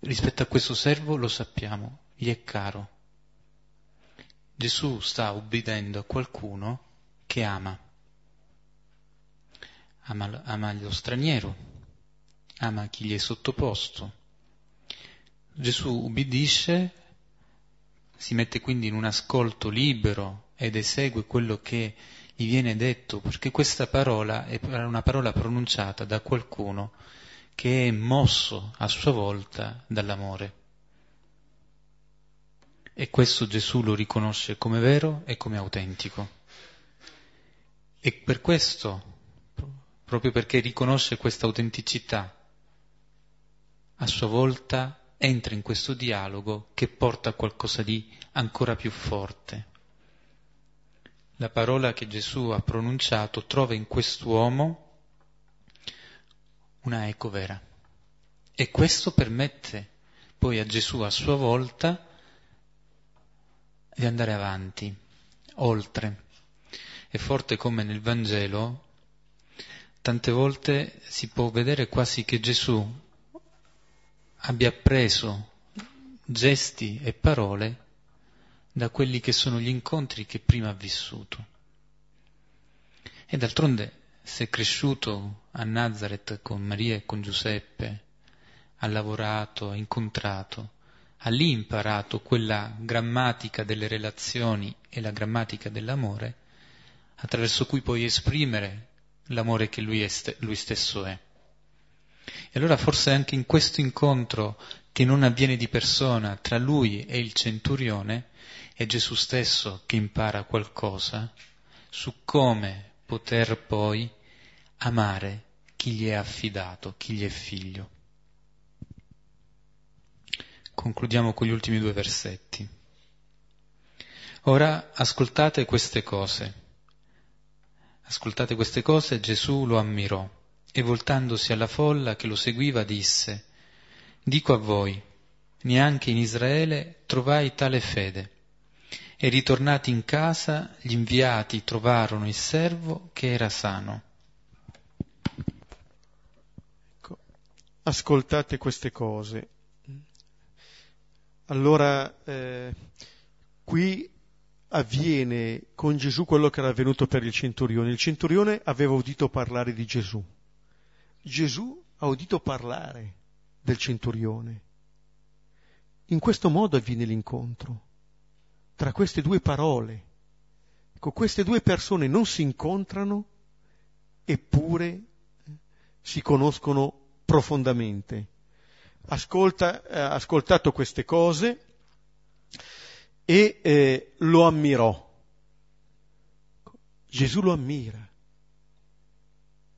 Rispetto a questo servo lo sappiamo, gli è caro. Gesù sta ubbidendo a qualcuno che ama ama, ama lo straniero, ama chi gli è sottoposto. Gesù ubbidisce, si mette quindi in un ascolto libero ed esegue quello che gli viene detto, perché questa parola è una parola pronunciata da qualcuno che è mosso a sua volta dall'amore. E questo Gesù lo riconosce come vero e come autentico. E per questo proprio perché riconosce questa autenticità. a sua volta entra in questo dialogo che porta a qualcosa di ancora più forte. La parola che Gesù ha pronunciato trova in quest'uomo una eco vera. E questo permette poi a Gesù a sua volta di andare avanti, oltre. È forte come nel Vangelo tante volte si può vedere quasi che Gesù abbia preso gesti e parole da quelli che sono gli incontri che prima ha vissuto. E d'altronde, se è cresciuto a Nazareth con Maria e con Giuseppe, ha lavorato, ha incontrato, ha lì imparato quella grammatica delle relazioni e la grammatica dell'amore, attraverso cui puoi esprimere l'amore che lui, st- lui stesso è. E allora forse anche in questo incontro che non avviene di persona tra lui e il centurione, è Gesù stesso che impara qualcosa su come poter poi amare chi gli è affidato, chi gli è figlio. Concludiamo con gli ultimi due versetti. Ora ascoltate queste cose. Ascoltate queste cose, Gesù lo ammirò e voltandosi alla folla che lo seguiva disse, Dico a voi, neanche in Israele trovai tale fede. E ritornati in casa, gli inviati trovarono il servo che era sano. Ecco, ascoltate queste cose. Allora, eh, qui avviene con Gesù quello che era avvenuto per il centurione. Il centurione aveva udito parlare di Gesù. Gesù ha udito parlare del centurione. In questo modo avviene l'incontro tra queste due parole. Ecco, queste due persone non si incontrano eppure eh, si conoscono profondamente. Ascolta, eh, ascoltato queste cose e eh, lo ammirò. Gesù lo ammira.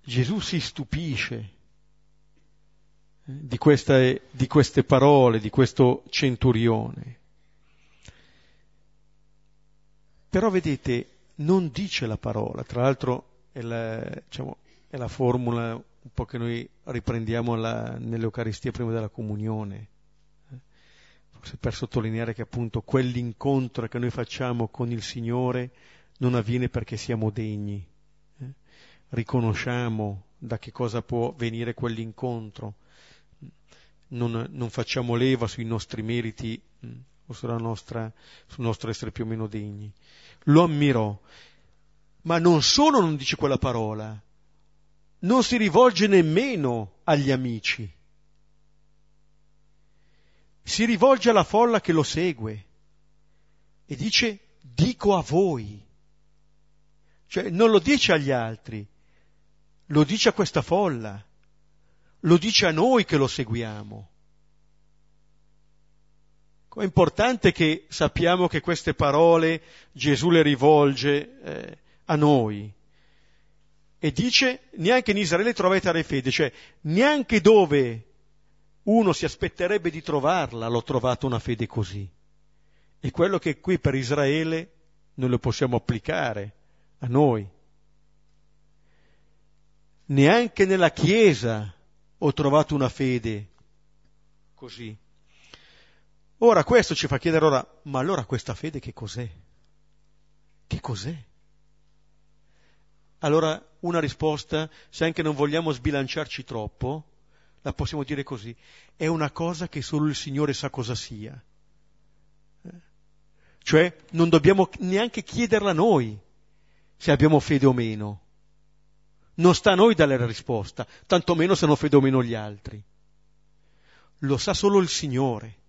Gesù si stupisce eh, di, queste, di queste parole, di questo centurione. Però vedete, non dice la parola, tra l'altro è la, diciamo, è la formula un po' che noi riprendiamo la, nell'Eucaristia prima della comunione, forse per sottolineare che appunto quell'incontro che noi facciamo con il Signore non avviene perché siamo degni, riconosciamo da che cosa può venire quell'incontro, non, non facciamo leva sui nostri meriti mm, o nostra, sul nostro essere più o meno degni. Lo ammirò, ma non solo non dice quella parola, non si rivolge nemmeno agli amici, si rivolge alla folla che lo segue e dice dico a voi, cioè non lo dice agli altri, lo dice a questa folla, lo dice a noi che lo seguiamo. È importante che sappiamo che queste parole Gesù le rivolge eh, a noi. E dice, neanche in Israele trovate tale fede, cioè neanche dove uno si aspetterebbe di trovarla l'ho trovata una fede così. E quello che qui per Israele non lo possiamo applicare a noi neanche nella Chiesa ho trovato una fede così. Ora questo ci fa chiedere ora, ma allora questa fede che cos'è? Che cos'è? Allora una risposta, se anche non vogliamo sbilanciarci troppo, la possiamo dire così, è una cosa che solo il Signore sa cosa sia. Eh? Cioè non dobbiamo neanche chiederla noi se abbiamo fede o meno. Non sta a noi dare la risposta, tantomeno se non fede o meno gli altri. Lo sa solo il Signore.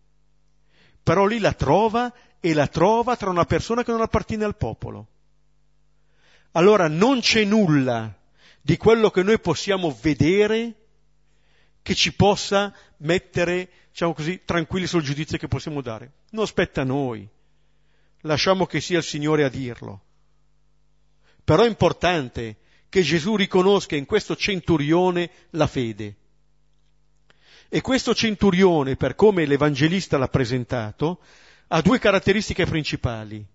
Però lì la trova e la trova tra una persona che non appartiene al popolo. Allora non c'è nulla di quello che noi possiamo vedere che ci possa mettere, diciamo così, tranquilli sul giudizio che possiamo dare. Non spetta a noi. Lasciamo che sia il Signore a dirlo. Però è importante che Gesù riconosca in questo centurione la fede. E questo centurione, per come l'Evangelista l'ha presentato, ha due caratteristiche principali,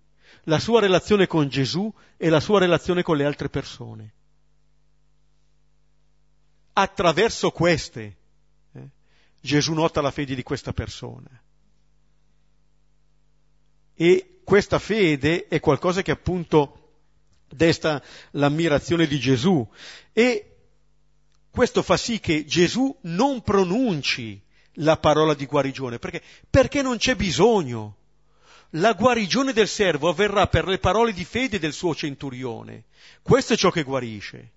la sua relazione con Gesù e la sua relazione con le altre persone. Attraverso queste eh, Gesù nota la fede di questa persona. E questa fede è qualcosa che appunto desta l'ammirazione di Gesù e questo fa sì che Gesù non pronunci la parola di guarigione, perché? Perché non c'è bisogno. La guarigione del servo avverrà per le parole di fede del suo centurione. Questo è ciò che guarisce.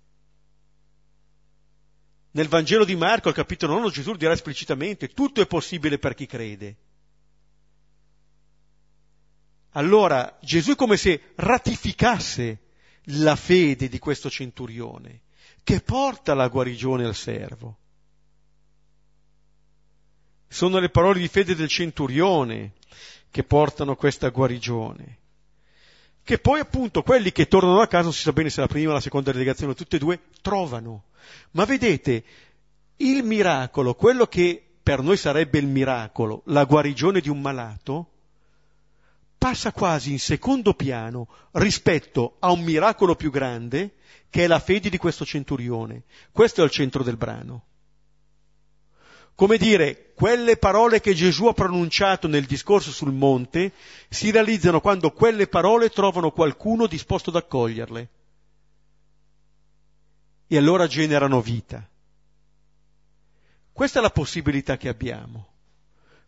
Nel Vangelo di Marco, al capitolo 9, Gesù dirà esplicitamente, tutto è possibile per chi crede. Allora Gesù è come se ratificasse la fede di questo centurione, che porta la guarigione al servo. Sono le parole di fede del centurione che portano questa guarigione. Che poi appunto quelli che tornano a casa, non si sa bene se la prima o la seconda delegazione, tutte e due, trovano. Ma vedete, il miracolo, quello che per noi sarebbe il miracolo, la guarigione di un malato, passa quasi in secondo piano rispetto a un miracolo più grande che è la fede di questo centurione. Questo è il centro del brano. Come dire, quelle parole che Gesù ha pronunciato nel discorso sul monte si realizzano quando quelle parole trovano qualcuno disposto ad accoglierle. E allora generano vita. Questa è la possibilità che abbiamo.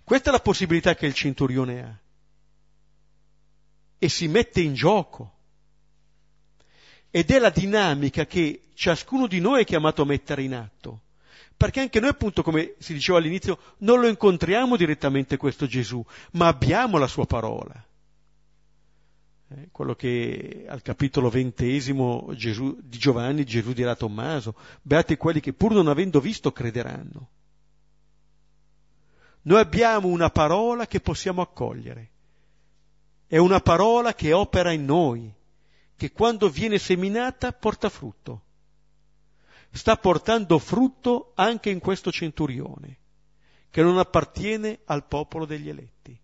Questa è la possibilità che il centurione ha e si mette in gioco. Ed è la dinamica che ciascuno di noi è chiamato a mettere in atto. Perché anche noi, appunto, come si diceva all'inizio, non lo incontriamo direttamente questo Gesù, ma abbiamo la sua parola. Eh, quello che al capitolo ventesimo Gesù, di Giovanni Gesù dirà a Tommaso, beati quelli che pur non avendo visto crederanno. Noi abbiamo una parola che possiamo accogliere è una parola che opera in noi, che quando viene seminata porta frutto. Sta portando frutto anche in questo centurione, che non appartiene al popolo degli eletti.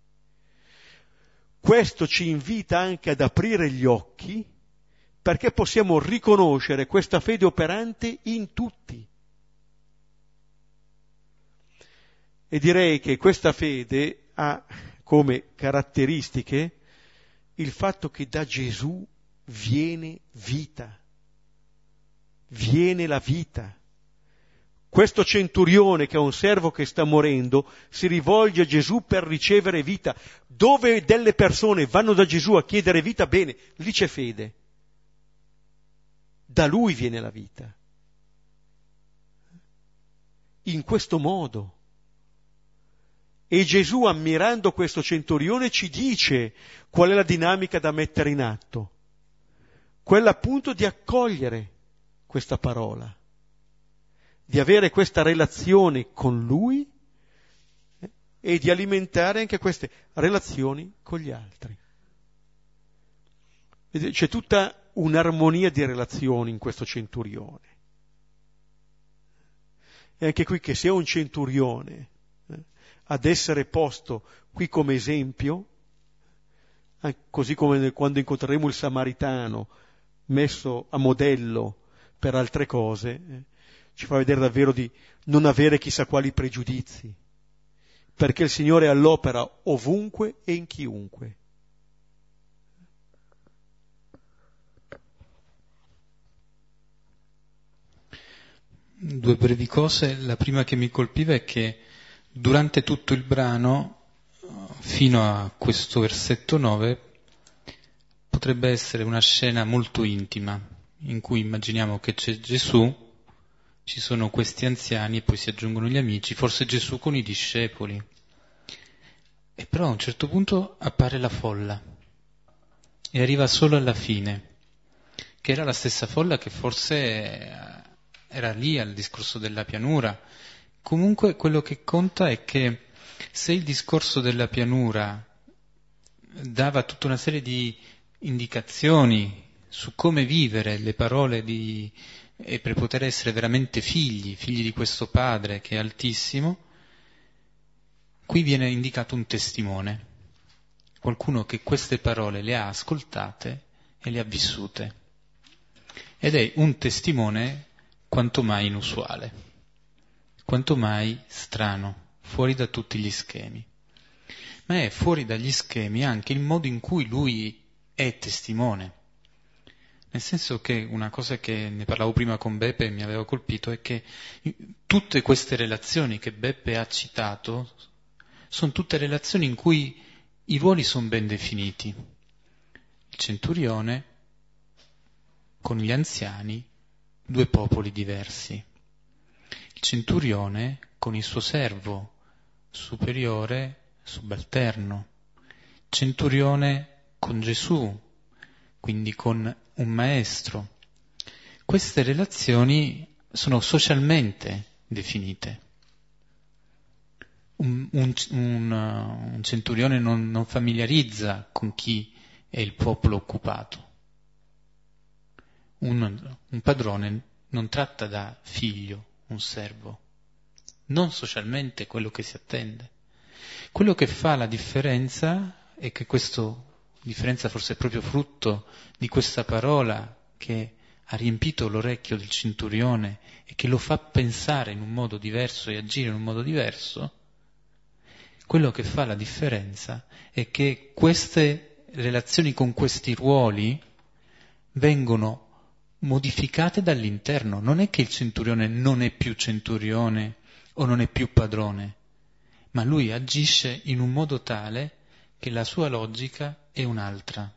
Questo ci invita anche ad aprire gli occhi perché possiamo riconoscere questa fede operante in tutti. E direi che questa fede ha come caratteristiche il fatto che da Gesù viene vita, viene la vita. Questo centurione che è un servo che sta morendo si rivolge a Gesù per ricevere vita. Dove delle persone vanno da Gesù a chiedere vita, bene, lì c'è fede. Da lui viene la vita. In questo modo. E Gesù, ammirando questo centurione, ci dice qual è la dinamica da mettere in atto. Quella appunto di accogliere questa parola, di avere questa relazione con Lui eh, e di alimentare anche queste relazioni con gli altri. C'è tutta un'armonia di relazioni in questo centurione. E anche qui che sia un centurione ad essere posto qui come esempio, così come quando incontreremo il samaritano messo a modello per altre cose, eh, ci fa vedere davvero di non avere chissà quali pregiudizi, perché il Signore è all'opera ovunque e in chiunque. Due brevi cose, la prima che mi colpiva è che durante tutto il brano, fino a questo versetto 9, potrebbe essere una scena molto intima, in cui immaginiamo che c'è Gesù, ci sono questi anziani e poi si aggiungono gli amici, forse Gesù con i discepoli. E però a un certo punto appare la folla e arriva solo alla fine, che era la stessa folla che forse era lì al discorso della pianura, Comunque quello che conta è che se il discorso della pianura dava tutta una serie di indicazioni su come vivere le parole di, e per poter essere veramente figli, figli di questo Padre che è altissimo, qui viene indicato un testimone, qualcuno che queste parole le ha ascoltate e le ha vissute. Ed è un testimone quanto mai inusuale, quanto mai strano, fuori da tutti gli schemi. Ma è fuori dagli schemi anche il modo in cui lui è testimone. Nel senso che una cosa che ne parlavo prima con Beppe e mi aveva colpito è che tutte queste relazioni che Beppe ha citato sono tutte relazioni in cui i ruoli sono ben definiti. Il centurione con gli anziani, due popoli diversi. Centurione con il suo servo superiore, subalterno. Centurione con Gesù, quindi con un maestro. Queste relazioni sono socialmente definite. Un, un, un, un centurione non, non familiarizza con chi è il popolo occupato. Un, un, padrone non tratta da figlio un servo, non socialmente quello che si attende. Quello che fa la differenza è che questo differenza forse è proprio frutto di questa parola che ha riempito l'orecchio del centurione e che lo fa pensare in un modo diverso e agire in un modo diverso, quello che fa la differenza è che queste relazioni con questi ruoli vengono modificate dall'interno. Non è che il centurione non è più centurione o non è più padrone, ma lui agisce in un modo tale che la sua logica è un'altra,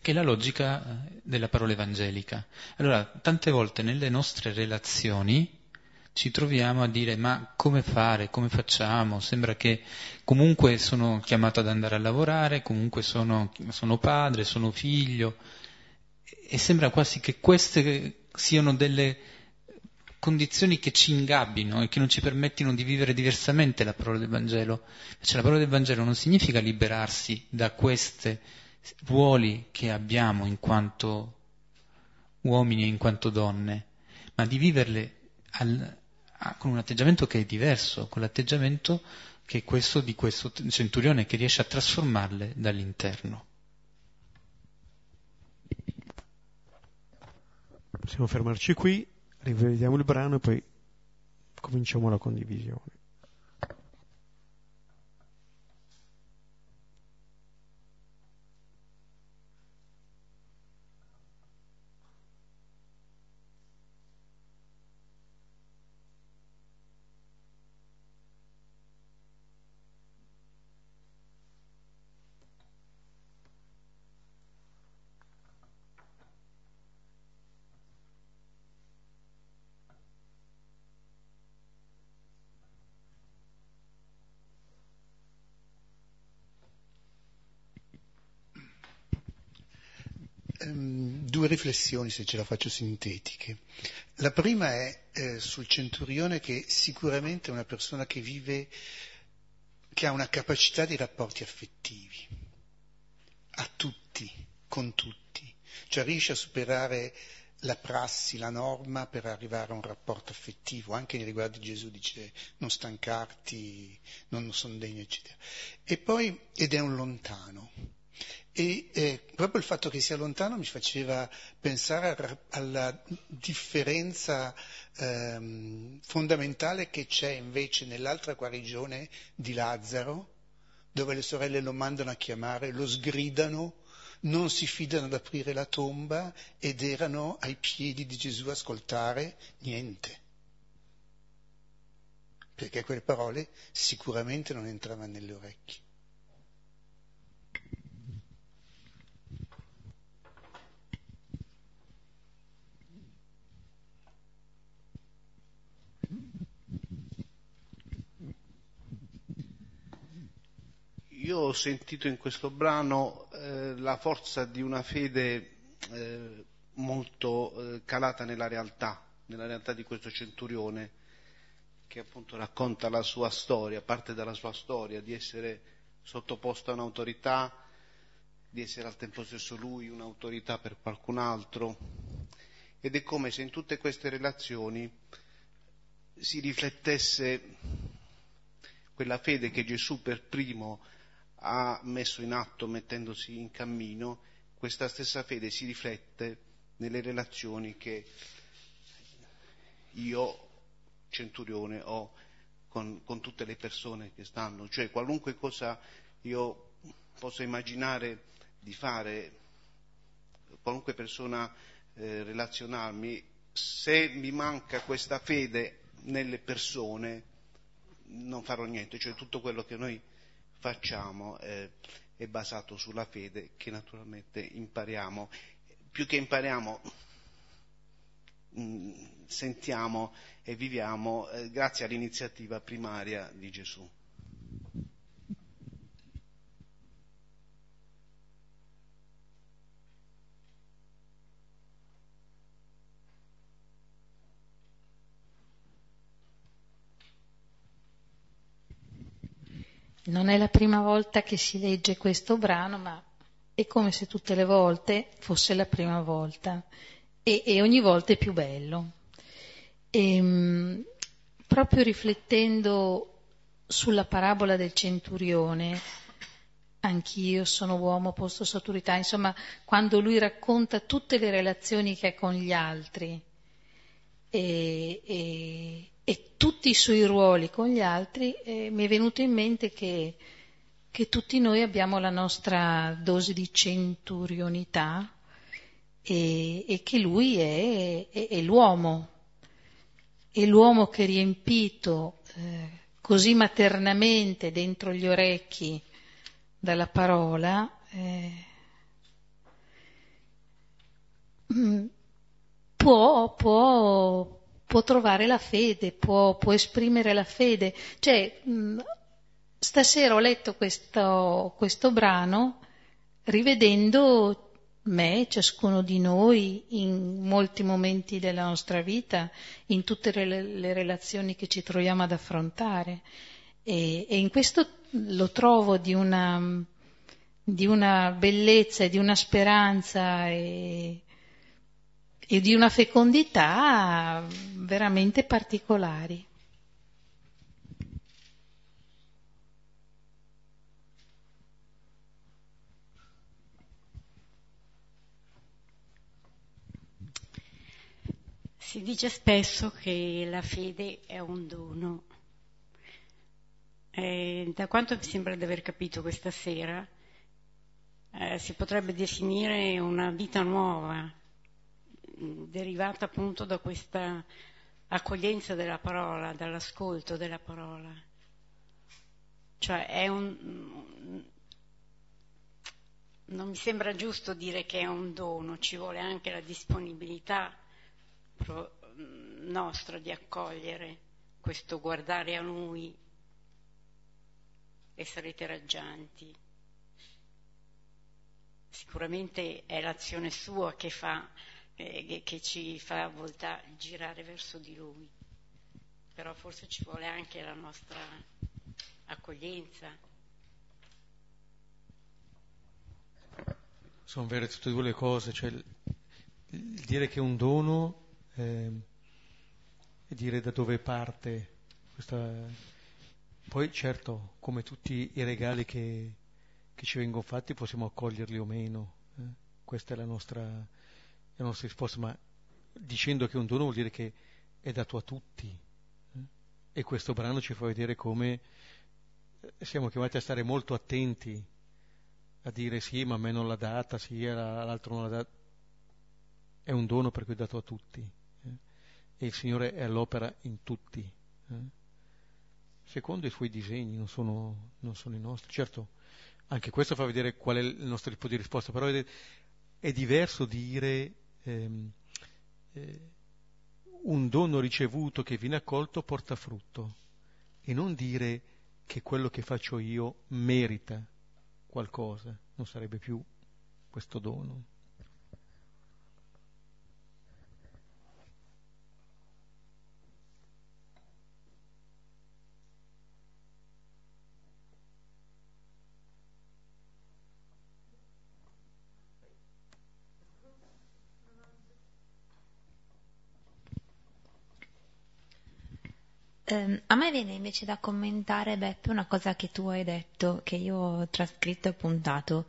che è la logica eh, della parola evangelica. Allora, tante volte nelle nostre relazioni ci troviamo a dire ma come fare, come facciamo? Sembra che comunque sono chiamato ad andare a lavorare, comunque sono, sono padre, sono figlio, e sembra quasi che queste siano delle condizioni che ci ingabbino e che non ci permettono di vivere diversamente la parola del Vangelo. Invece la parola del Vangelo non significa liberarsi da questi ruoli che abbiamo in quanto uomini e in quanto donne, ma di viverle al, a, con un atteggiamento che è diverso, con l'atteggiamento che è questo di questo centurione che riesce a trasformarle dall'interno. Possiamo fermarci qui rivediamo il brano e poi cominciamo la condivisione. due riflessioni, se ce la faccio sintetiche. La prima è eh, sul centurione che sicuramente è una persona che vive, che ha una capacità di rapporti affettivi, a tutti, con tutti, cioè riesce a superare la prassi, la norma per arrivare a un rapporto affettivo, anche nei riguardi di Gesù dice non stancarti, non sono degno, eccetera. E poi, ed è un lontano, e eh, proprio il fatto che sia lontano mi faceva pensare alla differenza ehm, fondamentale che c'è invece nell'altra guarigione di Lazzaro, dove le sorelle lo mandano a chiamare, lo sgridano, non si fidano ad aprire la tomba ed erano ai piedi di Gesù a ascoltare niente. Perché quelle parole sicuramente non entravano nelle orecchie. Io ho sentito in questo brano eh, la forza di una fede eh, molto eh, calata nella realtà, nella realtà di questo centurione che appunto racconta la sua storia, parte dalla sua storia di essere sottoposto a un'autorità, di essere al tempo stesso lui un'autorità per qualcun altro. Ed è come se in tutte queste relazioni si riflettesse quella fede che Gesù per primo ha messo in atto mettendosi in cammino, questa stessa fede si riflette nelle relazioni che io, centurione, ho con, con tutte le persone che stanno, cioè qualunque cosa io possa immaginare di fare, qualunque persona eh, relazionarmi, se mi manca questa fede nelle persone, non farò niente, cioè tutto quello che noi facciamo eh, è basato sulla fede che naturalmente impariamo. Più che impariamo, mm, sentiamo e viviamo eh, grazie all'iniziativa primaria di Gesù. Non è la prima volta che si legge questo brano, ma è come se tutte le volte fosse la prima volta e, e ogni volta è più bello. E, ehm, proprio riflettendo sulla parabola del centurione, anch'io sono uomo posto sotto autorità, insomma, quando lui racconta tutte le relazioni che ha con gli altri e, e, e tutti i suoi ruoli con gli altri, eh, mi è venuto in mente che, che, tutti noi abbiamo la nostra dose di centurionità e, e che lui è, è, è, l'uomo, è l'uomo che è riempito eh, così maternamente dentro gli orecchi dalla parola. Eh, mm, può, può può trovare la fede, può, può esprimere la fede. Cioè, mh, stasera ho letto questo, questo brano rivedendo me, ciascuno di noi, in molti momenti della nostra vita, in tutte le, le relazioni che ci troviamo ad affrontare. E, e in questo lo trovo di una, di una bellezza e di una speranza e, e di una fecondità veramente particolari. Si dice spesso che la fede è un dono. E da quanto mi sembra di aver capito questa sera, eh, si potrebbe definire una vita nuova, derivata appunto da questa accoglienza della parola, dall'ascolto della parola. Cioè è un... Non mi sembra giusto dire che è un dono, ci vuole anche la disponibilità nostra di accogliere questo guardare a Lui e sarete raggianti. Sicuramente è l'azione sua che fa eh, che ci fa volta, girare verso di Lui. Però forse ci vuole anche la nostra accoglienza. Sono vere tutte e due le cose, cioè il, dire che è un dono eh, e dire da dove parte questa... Poi certo, come tutti i regali che, che ci vengono fatti, possiamo accoglierli o meno. Eh? Questa è la nostra, la nostra risposta, ma dicendo che è un dono vuol dire che è dato a tutti. Eh? E questo brano ci fa vedere come eh, siamo chiamati a stare molto attenti a dire sì, ma a me non l'ha data, sì, l'altro non l'ha data. È un dono per cui è dato a tutti. Eh? E il Signore è all'opera in tutti. Secondo i suoi disegni, non sono, non sono i nostri. Certo, anche questo fa vedere qual è il nostro tipo di risposta, però è diverso dire ehm, eh, un dono ricevuto che viene accolto porta frutto e non dire che quello che faccio io merita qualcosa, non sarebbe più questo dono. Um, a me viene invece da commentare, Beppe, una cosa che tu hai detto, che io ho trascritto e appuntato,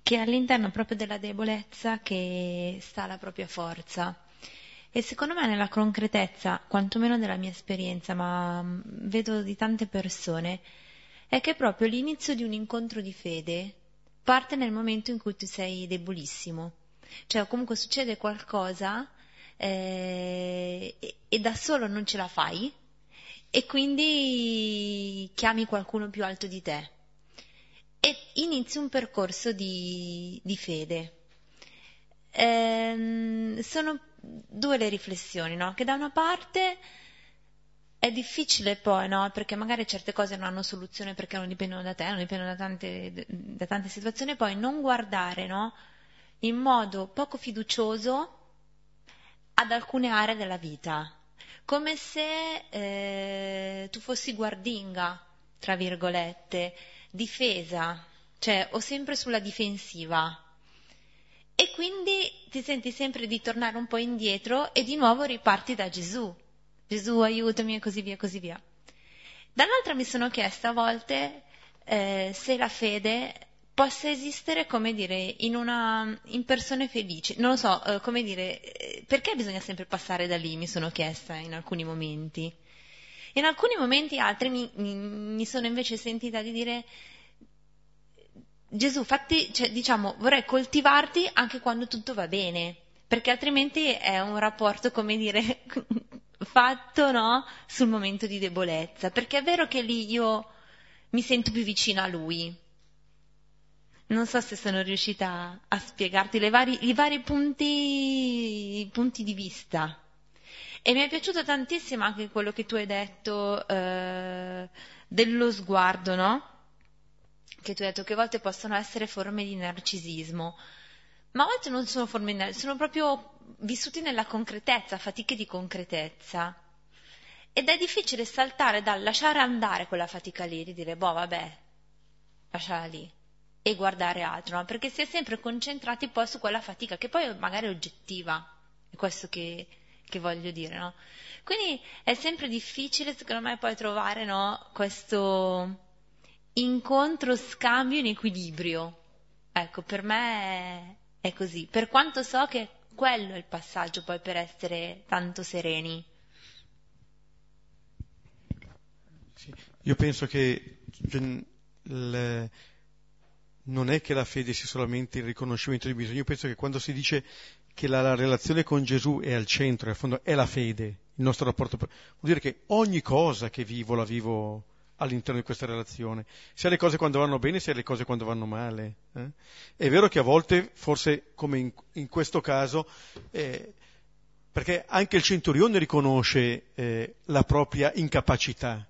che all'interno proprio della debolezza che sta la propria forza. E secondo me nella concretezza, quantomeno della mia esperienza, ma mm, vedo di tante persone, è che proprio l'inizio di un incontro di fede parte nel momento in cui tu sei debolissimo. Cioè comunque succede qualcosa eh, e da solo non ce la fai e quindi chiami qualcuno più alto di te e inizi un percorso di, di fede. Ehm, sono due le riflessioni, no? Che da una parte è difficile poi, no? Perché magari certe cose non hanno soluzione perché non dipendono da te, non dipendono da tante, da tante situazioni, poi non guardare, no? In modo poco fiducioso ad alcune aree della vita, come se eh, tu fossi guardinga, tra virgolette, difesa, cioè o sempre sulla difensiva. E quindi ti senti sempre di tornare un po' indietro e di nuovo riparti da Gesù. Gesù aiutami e così via, così via. Dall'altra mi sono chiesta a volte eh, se la fede possa esistere, come dire, in, una, in persone felici. Non lo so, eh, come dire, eh, perché bisogna sempre passare da lì, mi sono chiesta in alcuni momenti. In alcuni momenti altri mi, mi, mi sono invece sentita di dire Gesù, fatti, cioè, diciamo, vorrei coltivarti anche quando tutto va bene, perché altrimenti è un rapporto, come dire, fatto, no? Sul momento di debolezza, perché è vero che lì io mi sento più vicina a Lui. Non so se sono riuscita a spiegarti vari, i vari punti, punti di vista. E mi è piaciuto tantissimo anche quello che tu hai detto eh, dello sguardo, no? Che tu hai detto che a volte possono essere forme di narcisismo, ma a volte non sono forme di narcisismo, sono proprio vissuti nella concretezza, fatiche di concretezza. Ed è difficile saltare dal lasciare andare quella fatica lì, di dire, boh, vabbè, lasciala lì, e guardare altro, no? perché si è sempre concentrati poi su quella fatica, che poi magari è oggettiva, è questo che, che voglio dire, no? Quindi è sempre difficile, secondo me, poi trovare no, questo incontro, scambio in equilibrio. Ecco, per me è, è così. Per quanto so che quello è il passaggio poi per essere tanto sereni. Sì, io penso che il, non è che la fede sia solamente il riconoscimento di bisogno, io penso che quando si dice che la, la, relazione con Gesù è al centro, in fondo è la fede, il nostro rapporto. Vuol dire che ogni cosa che vivo la vivo all'interno di questa relazione, sia le cose quando vanno bene, sia le cose quando vanno male. Eh? È vero che a volte, forse come in, in questo caso, eh, perché anche il centurione riconosce eh, la propria incapacità.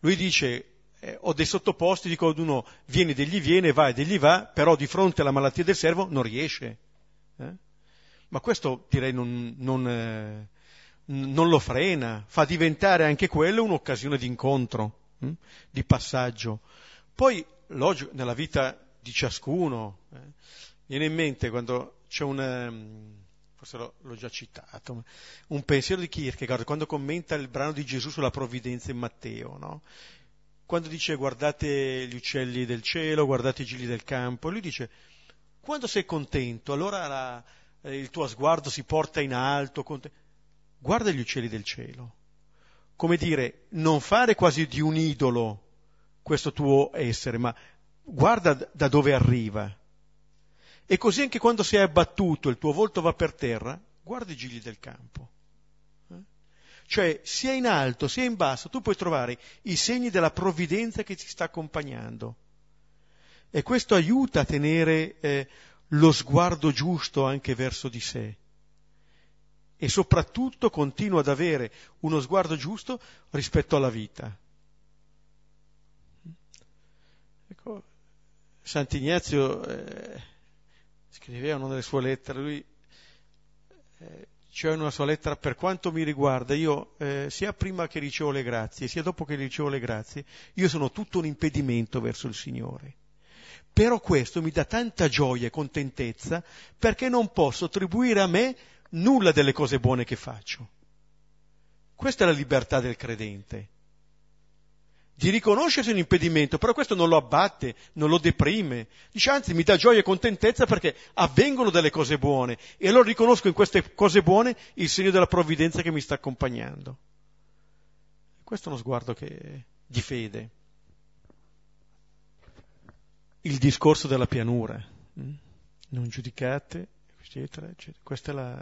Lui dice, eh, ho dei sottoposti, dico ad uno, vieni degli viene, va e degli va, però di fronte alla malattia del servo non riesce. Eh? Ma questo direi non, non, eh, non, lo frena, fa diventare anche quello un'occasione di incontro, hm? di passaggio. Poi, logico, nella vita di ciascuno, eh, viene in mente quando c'è un, ehm, forse l'ho, l'ho, già citato, un pensiero di Kierkegaard quando commenta il brano di Gesù sulla provvidenza in Matteo, no? Quando dice guardate gli uccelli del cielo, guardate i gigli del campo, lui dice quando sei contento, allora la, eh, il tuo sguardo si porta in alto, guarda gli uccelli del cielo. Come dire, non fare quasi di un idolo questo tuo essere, ma guarda da dove arriva. E così anche quando sei abbattuto, il tuo volto va per terra, guarda i gigli del campo. Cioè, sia in alto sia in basso, tu puoi trovare i segni della provvidenza che ti sta accompagnando. E questo aiuta a tenere eh, lo sguardo giusto anche verso di sé e soprattutto continua ad avere uno sguardo giusto rispetto alla vita. Ecco, Sant'Ignazio eh, scriveva una delle sue lettere, lui eh, c'è una sua lettera, per quanto mi riguarda, io eh, sia prima che ricevo le grazie, sia dopo che ricevo le grazie, io sono tutto un impedimento verso il Signore. Però questo mi dà tanta gioia e contentezza perché non posso attribuire a me nulla delle cose buone che faccio. Questa è la libertà del credente. Di riconoscersi un impedimento, però questo non lo abbatte, non lo deprime. Dice anzi mi dà gioia e contentezza perché avvengono delle cose buone e allora riconosco in queste cose buone il segno della provvidenza che mi sta accompagnando. Questo è uno sguardo che, di fede. Il discorso della pianura. Mm? Non giudicate, eccetera, eccetera. Questa è la...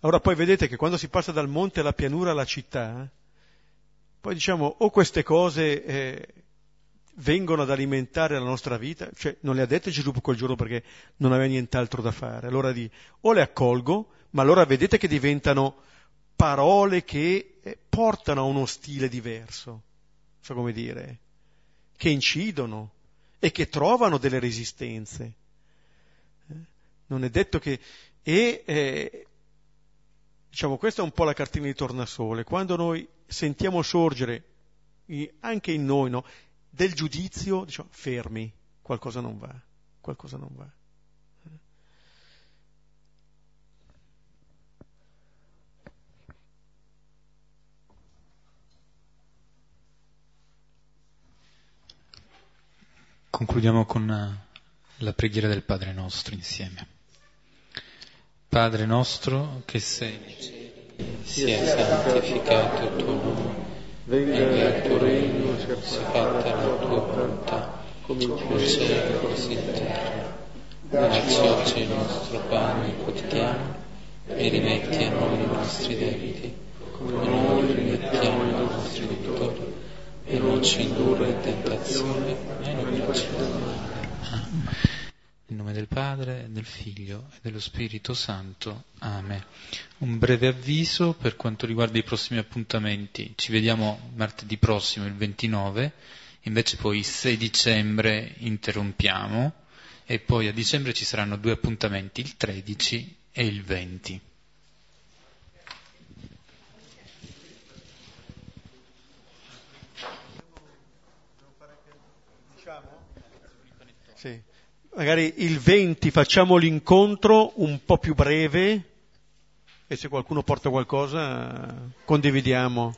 Ora poi vedete che quando si passa dal monte alla pianura alla città, poi diciamo o queste cose eh, vengono ad alimentare la nostra vita, cioè non le ha dette Gesù quel giorno perché non aveva nient'altro da fare, allora di o le accolgo, ma allora vedete che diventano parole che eh, portano a uno stile diverso, so come dire, che incidono e che trovano delle resistenze. Eh? Non è detto che... E, eh, diciamo, questa è un po' la cartina di tornasole. Quando noi sentiamo sorgere anche in noi no, del giudizio, diciamo, fermi, qualcosa non va, qualcosa non va. Concludiamo con eh, la preghiera del Padre nostro insieme. Padre nostro che sei nei cieli, sia santificato il tuo nome, venga il tuo regno, sia fatta la tua volontà, come in cielo così in terra. Dacci oggi il nostro pane quotidiano e rimetti a noi i nostri debiti, come noi rimettiamo ai nostri debitori e non ci indurre in tentazione, ma liberaci dal male. Nel nome del Padre, del Figlio e dello Spirito Santo. Amen. Un breve avviso per quanto riguarda i prossimi appuntamenti. Ci vediamo martedì prossimo, il 29, invece poi il 6 dicembre interrompiamo e poi a dicembre ci saranno due appuntamenti, il 13 e il 20. Magari il 20 facciamo l'incontro un po' più breve e se qualcuno porta qualcosa condividiamo.